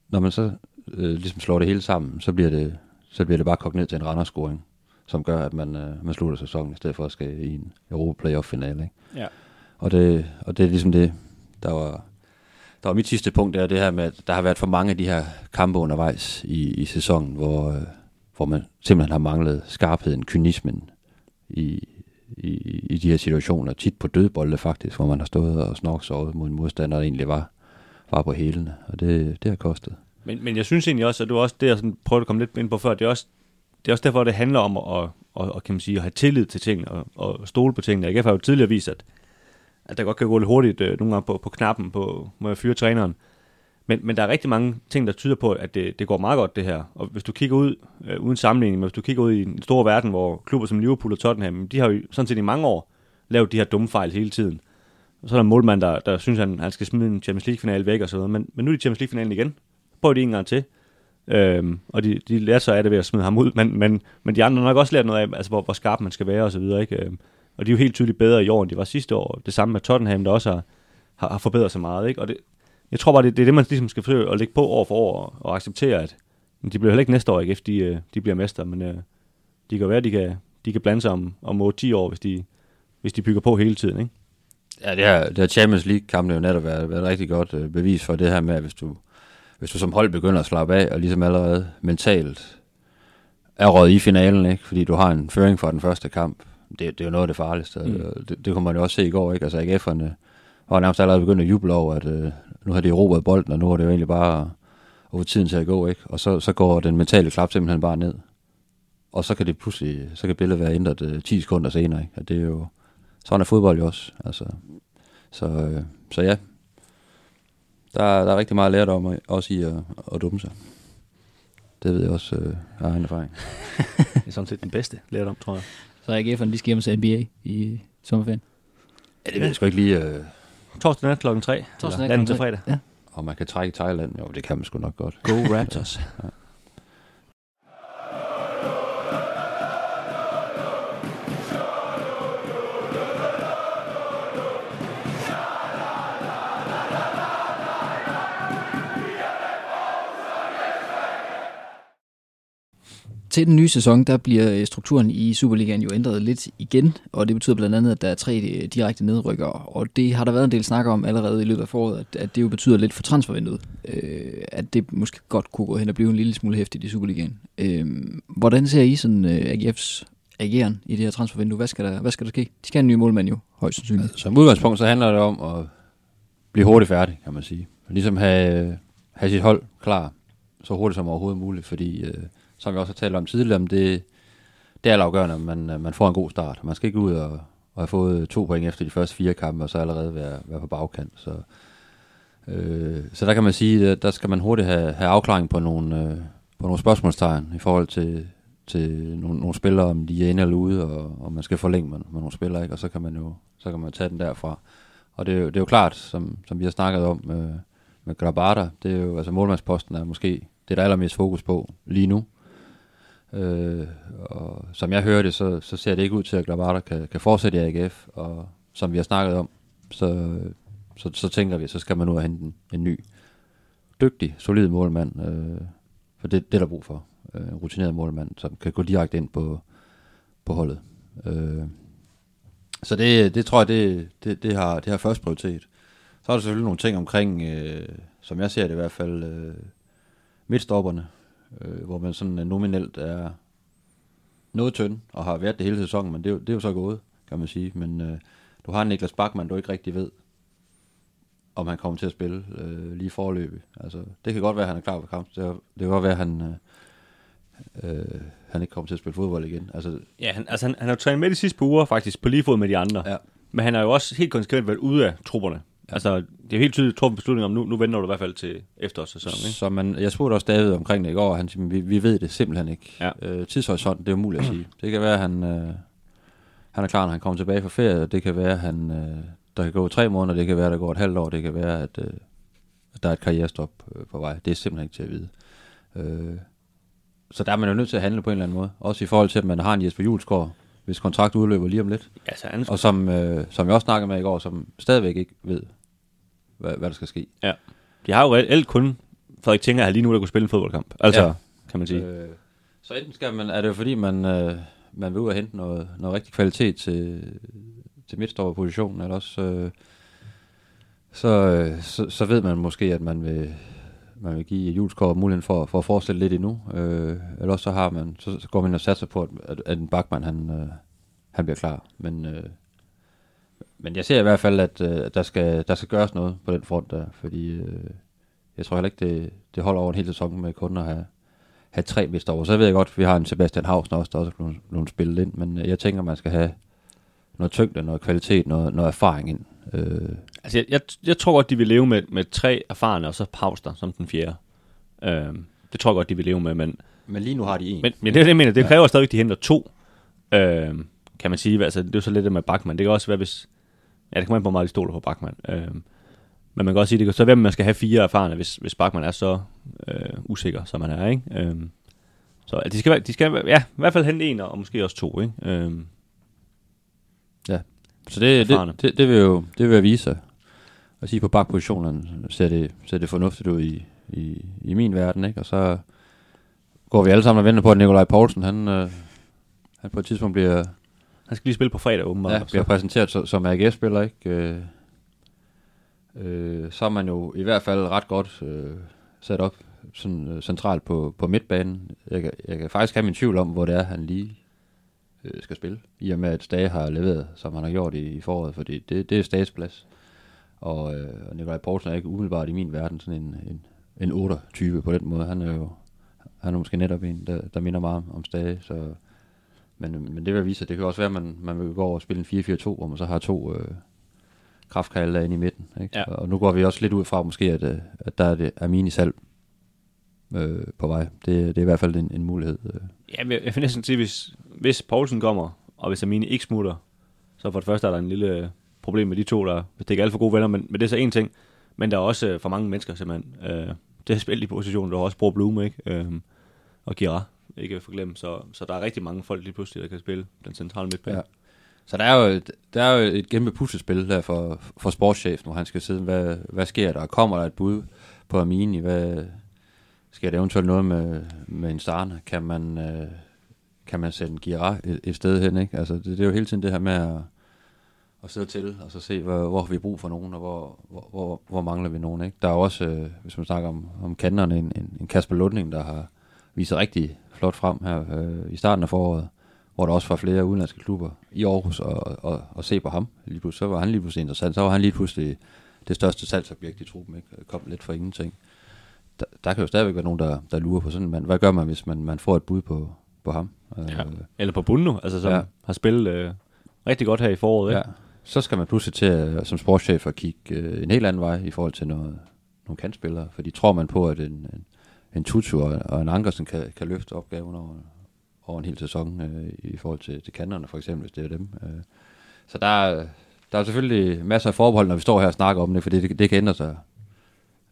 når man så øh, ligesom slår det hele sammen, så bliver det, så bliver det bare kogt ned til en renderscoring, som gør, at man, øh, man slutter sæsonen, i stedet for at skal i en Europa Playoff-finale. Ikke? Ja. Og det, og det er ligesom det, der var, der var mit sidste punkt, det er det her med, at der har været for mange af de her kampe undervejs i, i sæsonen, hvor, øh, hvor man simpelthen har manglet skarpheden, kynismen i, i, i de her situationer. Tit på dødbolde faktisk, hvor man har stået og snorksovet mod en modstander, der egentlig var, var på hælene. Og det, det har kostet. Men, men jeg synes egentlig også, at du også det, jeg sådan prøvede at komme lidt ind på før, det er også, det er også derfor, det handler om at, at, at, kan man sige, at have tillid til tingene og, og stole på tingene. Jeg har jo tidligere vist, at, at der godt kan gå lidt hurtigt øh, nogle gange på, på knappen, på, må jeg fyre træneren. Men, men der er rigtig mange ting, der tyder på, at det, det går meget godt, det her. Og hvis du kigger ud, øh, uden sammenligning, men hvis du kigger ud i en stor verden, hvor klubber som Liverpool og Tottenham, de har jo sådan set i mange år lavet de her dumme fejl hele tiden. Og så er der en målmand, der, der synes, han, han skal smide en Champions League-finale væk og så videre. Men, men nu er de Champions League-finalen igen. Prøv det en gang til. Øhm, og de, de lærer sig af det ved at smide ham ud. Men, men, men de andre har nok også lært noget af, altså, hvor, hvor skarp man skal være og så videre. Ikke? Øhm, og de er jo helt tydeligt bedre i år, end de var sidste år. Det samme med Tottenham, der også har, har, har forbedret sig meget. Ikke? Og det, jeg tror bare, det, det er det, man ligesom skal forsøge at lægge på år for år og, og acceptere, at de bliver heller ikke næste år, ikke, efter de, øh, de bliver mester, men øh, de kan være, de kan, de kan blande sig om, om 8-10 år, hvis de, hvis de bygger på hele tiden. Ikke? Ja, det her, det her Champions League-kamp er jo netop været, været et rigtig godt øh, bevis for det her med, at hvis du, hvis du som hold begynder at slappe af, og ligesom allerede mentalt er røget i finalen, ikke? fordi du har en føring for den første kamp, det, det er jo noget af det farligste. Mm. Det, det kunne man jo også se i går, ikke? Altså AGF'erne var nærmest allerede begyndt at juble over, at øh, nu har de erobret bolden, og nu er det jo egentlig bare få tiden til at gå, ikke? Og så, så går den mentale klap simpelthen bare ned. Og så kan det pludselig, så kan billedet være ændret øh, 10 sekunder senere, ikke? Og det er jo, sådan er fodbold jo også, altså. Så, øh, så ja, der, der er rigtig meget lært om også i at, at dumme sig. Det ved jeg også øh, af egen erfaring. det er sådan set den bedste lærdom, tror jeg. Så AGF'erne, de skal hjem til NBA i sommerferien. Ja, det ved jeg sgu ikke lige... Øh, Torsdag nat klokken 3. Torsdag nat til fredag. Ja. Og man kan trække i Thailand, jo, det kan man sgu nok godt. Go Raptors. ja. Til den nye sæson, der bliver øh, strukturen i Superligaen jo ændret lidt igen, og det betyder blandt andet, at der er tre øh, direkte nedrykkere, og det har der været en del snak om allerede i løbet af foråret, at, at det jo betyder lidt for transfervinduet, øh, at det måske godt kunne gå hen og blive en lille smule hæftigt i Superligaen. Øh, hvordan ser I sådan øh, AGF's ageren i det her transfervindue? Hvad skal der, hvad skal der ske? De skal have en ny målmand jo, højst sandsynligt. Altså, som udgangspunkt, så handler det om at blive hurtigt færdig, kan man sige. Ligesom have, have sit hold klar så hurtigt som overhovedet muligt, fordi... Øh, som vi også har talt om tidligere, om det, det er afgørende, at man, øh, man får en god start. Man skal ikke ud og, og have fået to point efter de første fire kampe, og så allerede være, være på bagkant. Så, øh, så der kan man sige, at der skal man hurtigt have, have afklaring på nogle, øh, på nogle spørgsmålstegn i forhold til, til nogle, nogle spillere, om de er inde eller ude, og, og man skal forlænge med, med nogle spillere, ikke? og så kan man jo så kan man tage den derfra. Og det er jo, det er jo klart, som, som vi har snakket om med, med Grabata, det er jo, altså målmandsposten er måske det, der er allermest fokus på lige nu. Øh, og som jeg hører det, så, så ser det ikke ud til, at Glavata kan, kan fortsætte i AGF, og som vi har snakket om, så, så, så tænker vi, så skal man nu have en, en ny, dygtig, solid målmand, øh, for det, det er der brug for. Øh, en rutineret målmand, som kan gå direkte ind på, på holdet. Øh, så det, det tror jeg, det, det, det, har, det har først prioritet. Så er der selvfølgelig nogle ting omkring, øh, som jeg ser det i hvert fald, øh, midtstopperne, øh, hvor man sådan nominelt er noget tynd, og har været det hele sæsonen, men det er, det er jo så gået, kan man sige. Men øh, du har Niklas Bachmann, du ikke rigtig ved, om han kommer til at spille øh, lige forløbet. Altså, det kan godt være, at han er klar på kamp. Det, det kan godt være, at han, øh, øh, han ikke kommer til at spille fodbold igen. Altså, ja, han, altså, han, han har jo trænet med de sidste par uger, faktisk, på lige fod med de andre. Ja. Men han har jo også helt konsekvent været ude af trupperne. Altså, det er helt tydeligt truffet beslutning om, nu, nu venter du i hvert fald til efterårssæsonen, ikke? Så man, jeg spurgte også David omkring det i går, og han siger, vi, vi ved det simpelthen ikke. Ja. Øh, tidshorisont, det er umuligt at sige. Det kan være, at han, øh, han er klar, når han kommer tilbage fra ferie. Det kan være, at han, øh, der kan gå tre måneder, det kan være, at der går et halvt år, det kan være, at, øh, at der er et karrierestop øh, på vej. Det er simpelthen ikke til at vide. Øh, så der er man jo nødt til at handle på en eller anden måde. Også i forhold til, at man har en Jesper Julesgaard, hvis kontrakt udløber lige om lidt. Altså, han, Og som, øh, som jeg også snakkede med i går, som stadigvæk ikke ved, hvad, hvad der skal ske. ja. De har jo reelt kun Frederik Tinger lige nu, der kunne spille en fodboldkamp. Altså, Ja. kan man sige. Øh, så enten skal man, er det jo fordi, man, øh, man vil ud og hente noget, noget rigtig kvalitet til, til midtstopperpositionen, eller også øh, så, øh, så, så ved man måske, at man vil, man vil give Juleskår muligheden for, for at forestille lidt endnu. Øh, eller også så, har man, så, så går man og satser på, at, at, at en bakmand han, øh, han bliver klar. Men, øh, men jeg ser i hvert fald, at øh, der, skal, der skal gøres noget på den front der, fordi øh, jeg tror heller ikke, det, det holder over en hel sæson med kun at have, have tre mister over. Så ved jeg godt, at vi har en Sebastian Hausen også, der også er blevet, spillet ind, men øh, jeg tænker, man skal have noget tyngde, noget kvalitet, noget, noget erfaring ind. Øh, Altså, jeg, jeg, jeg tror godt, de vil leve med, med tre erfarne, og så Pauster som den fjerde. Øhm, det tror jeg godt, de vil leve med, men, men lige nu har de en. men, men det er det, jeg mener. Det kræver stadigvæk, at de henter to. Øhm, kan man sige. Altså, det er jo så lidt det med Bachmann. Det kan også være, hvis... Ja, det kommer ind på, hvor meget de stoler på Bachmann. Øhm, men man kan også sige, det kan så være, at man skal have fire erfarne, hvis, hvis Bachmann er så øh, usikker, som han er, ikke? Øhm, så altså, de skal, de skal ja, i hvert fald hente en, og måske også to, ikke? Øhm, Så det, erfarne. det, det, det, vil jo det vil jeg vise sig. At sige på bakpositionen ser det, ser det fornuftigt ud i, i, i min verden, ikke? Og så går vi alle sammen og venter på, at Nikolaj Poulsen, han, øh, han på et tidspunkt bliver, han skal lige spille på fredag, åbenbart. ja, bliver præsenteret som, som AGF-spiller, ikke? Øh, øh, så er man jo i hvert fald ret godt øh, sat op sådan, øh, centralt på, på midtbanen. Jeg kan, jeg kan faktisk have min tvivl om, hvor det er, han lige øh, skal spille. I og med, at Stage har leveret, som han har gjort i, i foråret, fordi det, det er Stages plads. Og, øh, og Nikolaj Poulsen er ikke umiddelbart i min verden sådan en, en, en 8-type på den måde. Han er jo han er måske netop en, der, der minder meget om, om Stage, så... Men, men det vil vise, at det kan også være, at man, man vil gå over og spille en 4-4-2, hvor man så har to øh, kraftkalde inde i midten. Ikke? Ja. Og nu går vi også lidt ud fra måske, at, øh, at der er det Amini salg øh, på vej. Det, det er i hvert fald en, en mulighed. Øh. Ja, men jeg, jeg finder næsten sige, hvis, hvis Poulsen kommer, og hvis Amini ikke smutter, så for det første er der en lille øh, problem med de to, der hvis det ikke er alt for gode venner, men, men det er så en ting. Men der er også øh, for mange mennesker simpelthen. Øh, det har spillet i positionen, der også brugt Blume, ikke? Øh, og Gira, ikke at forglemme. Så, så der er rigtig mange folk lige pludselig, der kan spille den centrale midtbane. Ja. Så der er jo, et- der er jo et kæmpe puslespil der for, for sportschefen, hvor han skal sidde, hvad, hvad sker der? Kommer der et bud på Amini? Hvad, sker der eventuelt noget med, med en starter? Kan man, øh, kan man sætte en Gira et, et sted hen? Ikke? Altså, det, det, er jo hele tiden det her med at, at sidde til, og så se, hvor, hvor har vi brug for nogen, og hvor, hvor, hvor, hvor mangler vi nogen. Ikke? Der er jo også, øh, hvis man snakker om, om kanterne, en, en, en Kasper Lunding, der har viser rigtig flot frem her øh, i starten af foråret hvor der også var flere udenlandske klubber i Aarhus og, og, og se på ham. Lige pludselig, så var han lige pludselig interessant. Så var han lige pludselig det største salgsobjekt i truppen. Ikke? Kom lidt for ingenting. Der, der kan jo stadigvæk være nogen, der, der lurer på sådan en mand. Hvad gør man, hvis man, man får et bud på, på ham? Ja. Øh, Eller på Bunno, altså som Ja. ja. har spillet øh, rigtig godt her i foråret. ja. Ikke? Så skal man pludselig til at, som sportschef at kigge øh, en helt anden vej i forhold til noget, nogle kantspillere. Fordi tror man på, at en, en, en Tutu og, og en Ankersen kan, kan løfte opgaven over, over en hel sæson øh, i forhold til, til kanterne for eksempel, hvis det er dem. Øh. Så der der er selvfølgelig masser af forbehold, når vi står her og snakker om det, for det, det kan ændre sig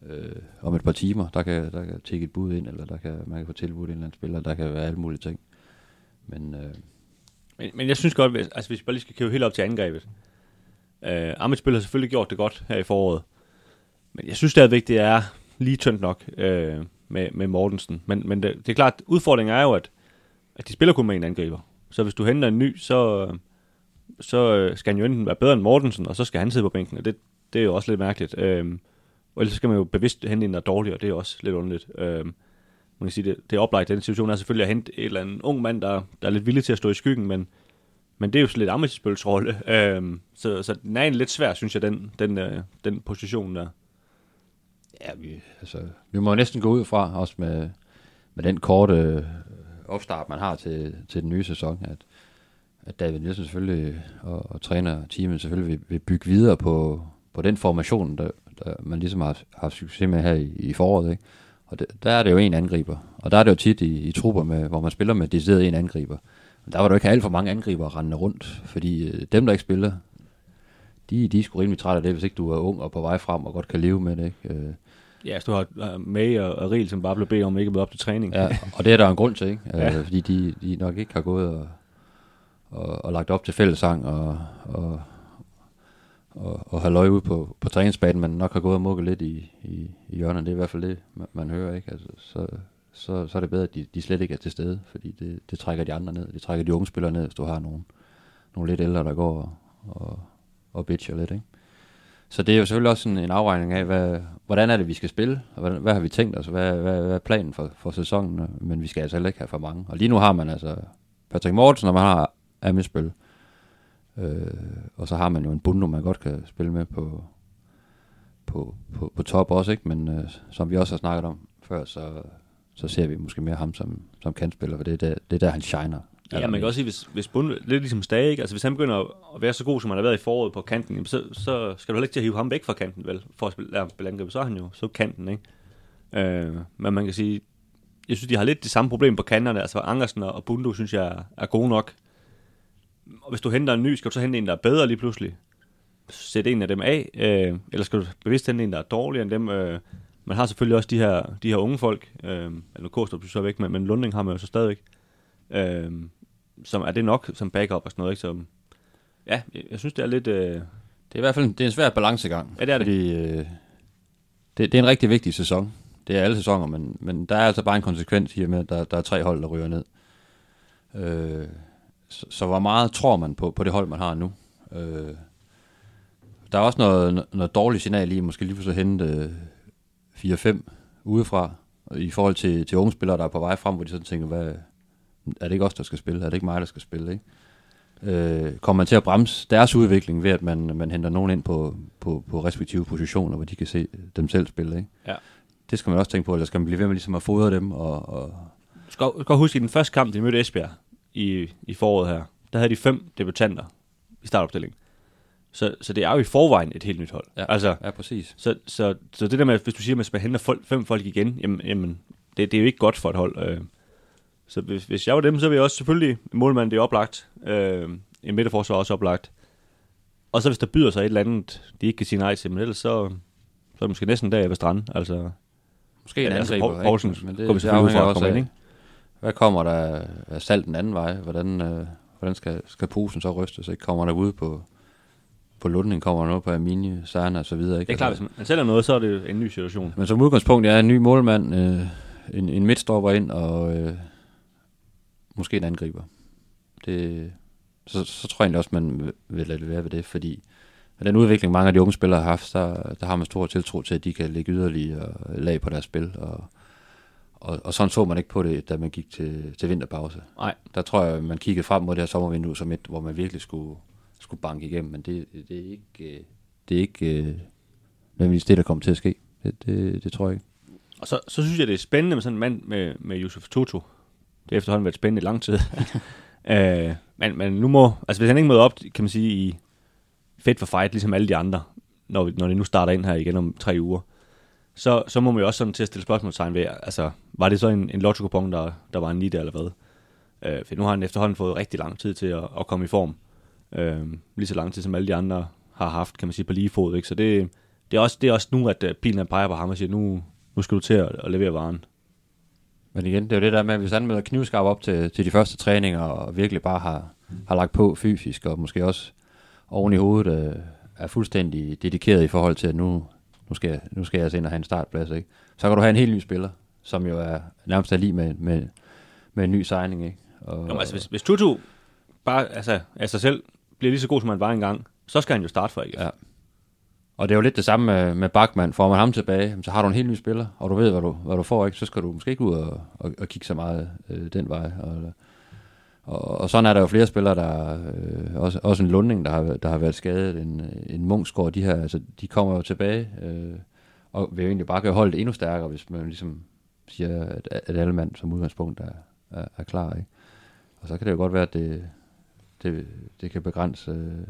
øh, om et par timer. Der kan, der kan tække et bud ind, eller der kan, man kan få tilbudt en eller anden spiller, der kan være alle mulige ting. Men øh, Men, men jeg synes godt, hvis, altså hvis vi bare lige skal køre helt op til angrebet. Øh, Amitsbøl har selvfølgelig gjort det godt her i foråret. Men jeg synes stadigvæk, det er lige tyndt nok øh, med, med Mortensen. Men, men det, det er klart, udfordringen er jo, at, at de spiller kun med en angriber. Så hvis du henter en ny, så, så øh, skal han jo enten være bedre end Mortensen, og så skal han sidde på bænken. Og det, det er jo også lidt mærkeligt. Øhm, og ellers skal man jo bevidst hente en, der er dårligere, og det er også lidt underligt. Øhm, man kan sige, det, det er oplagt den situation er selvfølgelig at hente et eller andet ung mand, der, der er lidt villig til at stå i skyggen, men, men det er jo så lidt Amitsbøls rolle. Øhm, så, så den er en lidt svær, synes jeg, den, den, øh, den position der. Ja, vi, altså, vi må næsten gå ud fra, også med, med den korte øh, opstart, man har til, til den nye sæson, at, at David Nielsen selvfølgelig og, og træner teamet selvfølgelig vil, vil bygge videre på, på den formation, der, der man ligesom har haft- succes med her i, i foråret. Ikke? Og det, der er det jo en angriber, og der er det jo tit i, i trupper, med, hvor man spiller med decideret en angriber. Der var der jo ikke alt for mange angriber rendende rundt, fordi øh, dem, der ikke spiller, de, de er sgu rimelig trætte af det, hvis ikke du er ung og på vej frem og godt kan leve med det. Ikke? Øh, Ja, så du har uh, May og, og Riel, som bare blev bedt om ikke at møde op til træning. Ja, og det er der en grund til, ikke? Ja. Øh, fordi de, de nok ikke har gået og, og, og lagt op til fællesang og, og, og, og have løg ud på, på træningsbanen, men nok har gået og mukket lidt i, i, i hjørnet. Det er i hvert fald det, man, man hører, ikke? Altså, så, så, så er det bedre, at de, de slet ikke er til stede, fordi det, det trækker de andre ned. Det trækker de unge spillere ned, hvis du har nogle, nogle lidt ældre, der går og, og, og bitcher lidt, ikke? Så det er jo selvfølgelig også sådan en afvejning af, hvad, hvordan er det, vi skal spille, og hvad, hvad har vi tænkt os, hvad, hvad, hvad er planen for, for sæsonen, men vi skal altså heller ikke have for mange. Og lige nu har man altså Patrick Mortensen, og man har Amisbøl, øh, og så har man jo en bundo, man godt kan spille med på, på, på, på top også, ikke? men øh, som vi også har snakket om før, så, så ser vi måske mere ham som, som kantspiller, for det er der, det er der han shiner. Ja, man kan også sige, hvis, hvis Bund, lidt ligesom Stage, ikke? Altså, hvis han begynder at være så god, som han har været i foråret på kanten, så, så skal du heller ikke til at hive ham væk fra kanten, vel? For at spille, spille angreb, så er han jo så kanten, ikke? Øh, men man kan sige, jeg synes, de har lidt det samme problem på kanterne. Altså, Angersen og Bundo, synes jeg, er- gode nok. Og hvis du henter en ny, skal du så hente en, der er bedre lige pludselig? Sæt en af dem af, øh, eller skal du bevidst hente en, der er dårligere end dem? Øh, man har selvfølgelig også de her, de her unge folk, øh, eller nu Kostrup så væk, men, men Lunding har man jo så stadigvæk. Øh, som er det nok som backup og sådan noget, ikke? Som, ja, jeg, synes, det er lidt... Øh, Det er i hvert fald en, det er en svær balancegang. Ja, det er det. Fordi, øh, det, det er en rigtig vigtig sæson. Det er alle sæsoner, men, men der er altså bare en konsekvens i og med, at der, der er tre hold, der ryger ned. Øh, så, så hvor meget tror man på, på det hold, man har nu? Øh, der er også noget, noget dårligt signal i, måske lige pludselig hente øh, 4-5 udefra, i forhold til, til unge spillere, der er på vej frem, hvor de sådan tænker, hvad, er det ikke os, der skal spille? Er det ikke mig, der skal spille? Ikke? øh, kommer man til at bremse deres udvikling ved, at man, man henter nogen ind på, på, på respektive positioner, hvor de kan se dem selv spille. Ikke? Ja. Det skal man også tænke på, eller skal man blive ved med ligesom at fodre dem? Og, og Du skal, du skal huske, i den første kamp, de mødte Esbjerg i, i foråret her, der havde de fem debutanter i startopstillingen. Så, så det er jo i forvejen et helt nyt hold. Ja. Altså, ja, præcis. så, så, så det der med, hvis du siger, at man henter folk, fem folk igen, jamen, jamen det, det er jo ikke godt for et hold. Øh. Så hvis, hvis jeg var dem, så vil jeg også selvfølgelig, målmanden det er oplagt, øh, en midterforsvar er også oplagt. Og så hvis der byder sig et eller andet, de ikke kan sige nej til, men ellers så, så er det måske næsten der, jeg vil strande. Altså, Måske en Ja, altså, angriber, Poul- Poulsen men det, det afhænger også komme af, ind, ikke? hvad kommer der af salg den anden vej? Hvordan, øh, hvordan skal, skal posen så rystes? Ikke? Kommer der ud på, på Lundning, kommer noget på Arminie, Sarna og så videre? Ikke? det er klart, Altså, hvis man sælger noget, så er det en ny situation. Men som udgangspunkt er en ny målmand, øh, en, en midtstopper ind, og øh, måske en angriber. Det, så, så tror jeg egentlig også, man vil- lade det være ved det, fordi med den udvikling, mange af de unge spillere har haft, der, der har man stor tiltro til, at de kan lægge yderligere lag på deres spil, og, og, og sådan så man ikke på det, da man gik til, til vinterpause. Nej. Der tror jeg, man kiggede frem mod det her sommervindue som et, hvor man virkelig skulle, skulle banke igennem, men det, det er ikke, det er ikke øh, nødvendigvis det, der kommer til at ske. Det, det, det tror jeg ikke. Og så, så synes jeg, det er spændende med sådan en mand med, med Yusuf Toto. Det har efterhånden været spændende i lang tid. øh, men, men nu må, altså hvis han ikke møder op, kan man sige, i fedt for fight, ligesom alle de andre, når, vi, når det nu starter ind her igen om tre uger, så, så må man jo også sådan til at stille spørgsmålstegn ved, altså, var det så en, en lotto der, der var en nitte eller hvad? Øh, for nu har han efterhånden fået rigtig lang tid til at, at komme i form. Øh, lige så lang tid som alle de andre har haft, kan man sige, på lige fod. Ikke? Så det, det, er også, det er også nu, at øh, pilen peger på ham og siger, nu, nu skal du til at, at levere varen. Men igen, det er jo det der med, at hvis han møder knivskarp op til, til de første træninger, og virkelig bare har, har lagt på fysisk, og måske også oven i hovedet øh, er fuldstændig dedikeret i forhold til, at nu, nu, skal, jeg, nu skal jeg altså ind og have en startplads, ikke? så kan du have en helt ny spiller, som jo er nærmest er lige med, med, med en ny signing. Ikke? Og, Nå, altså, hvis, hvis Tutu bare altså, af sig selv bliver lige så god, som han var engang, så skal han jo starte for AGF. Ja. Og det er jo lidt det samme med, med Bachmann. Får man ham tilbage, så har du en helt ny spiller, og du ved, hvad du, hvad du får, ikke? så skal du måske ikke ud og, og, og kigge så meget øh, den vej. Og, og, og sådan er der jo flere spillere, der øh, også, også en Lunding, der har, der har været skadet, en, en Munchsgaard, de her, altså, de kommer jo tilbage, øh, og vil jo egentlig bare gøre holdet endnu stærkere, hvis man ligesom siger, at, at alle mand som udgangspunkt er, er, er klar. Ikke? Og så kan det jo godt være, at det, det, det kan begrænse øh,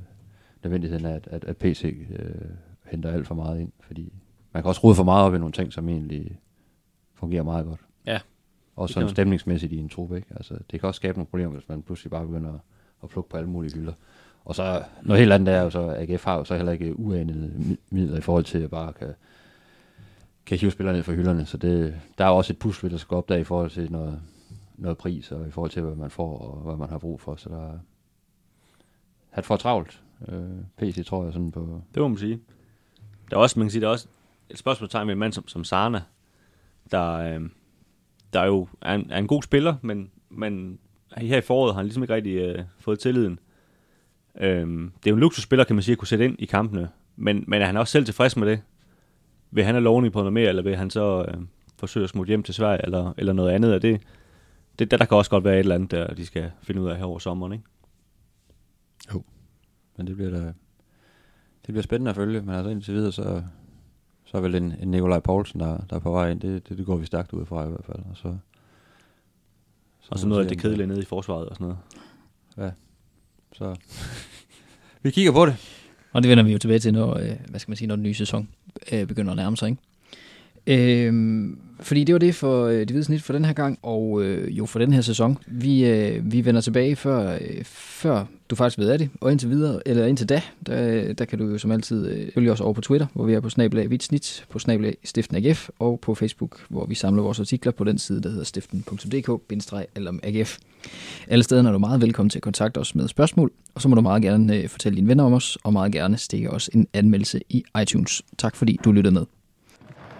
nødvendigheden af, at, at, at PC øh, henter alt for meget ind, fordi man kan også rode for meget op i nogle ting, som egentlig fungerer meget godt. Også Det sådan stemningsmæssigt i en trup, ikke? Altså, det kan også skabe nogle problemer, hvis man pludselig bare begynder at, at plukke på alle mulige hylder. Og så noget helt andet er jo så, at AGF har jo så heller ikke uanede mi- midler i forhold til at bare kan, kan hive spillere ned fra hylderne. Så det, der er også et pusle, der skal gå op der i forhold til noget, noget pris, og i forhold til, hvad man får, og hvad man har brug for. Så der er hat for travlt. Øh, PC tror jeg sådan på... Det må man sige. Der er også, man kan sige, der er også et spørgsmålstegn med en mand som, som Sarna, der, øh, der er jo er en, er en god spiller, men, men her i foråret har han ligesom ikke rigtig øh, fået tilliden. Øh, det er jo en luksusspiller, kan man sige, at kunne sætte ind i kampene, men, men er han også selv tilfreds med det? Vil han have lovning på noget mere, eller vil han så øh, forsøge at smutte hjem til Sverige, eller, eller noget andet af det? det der, der kan også godt være et eller andet, der de skal finde ud af her over sommeren, ikke? Men det bliver da, det bliver spændende at følge, men altså indtil videre, så, så er vel en, en Nikolaj Poulsen, der, der er på vej ind. Det, det, det går vi stærkt ud fra i hvert fald. Og så, Og så må vi noget af det kedelige nede i forsvaret og sådan noget. Så vi kigger på det. Og det vender vi jo tilbage til, når, øh, hvad skal man sige, når den nye sæson øh, begynder at nærme sig. Ikke? Øhm, fordi det var det for øh, det hvide snit for den her gang, og øh, jo for den her sæson. Vi, øh, vi vender tilbage før, øh, før du faktisk ved af det, og indtil videre, eller indtil da, der, der kan du jo som altid øh, følge os over på Twitter, hvor vi er på snabelag hvidt snit, på snabelag stiften AGF, og på Facebook, hvor vi samler vores artikler på den side, der hedder stiften.dk-agf. Alle steder er du meget velkommen til at kontakte os med spørgsmål, og så må du meget gerne øh, fortælle dine venner om os, og meget gerne stikke os en anmeldelse i iTunes. Tak fordi du lyttede med.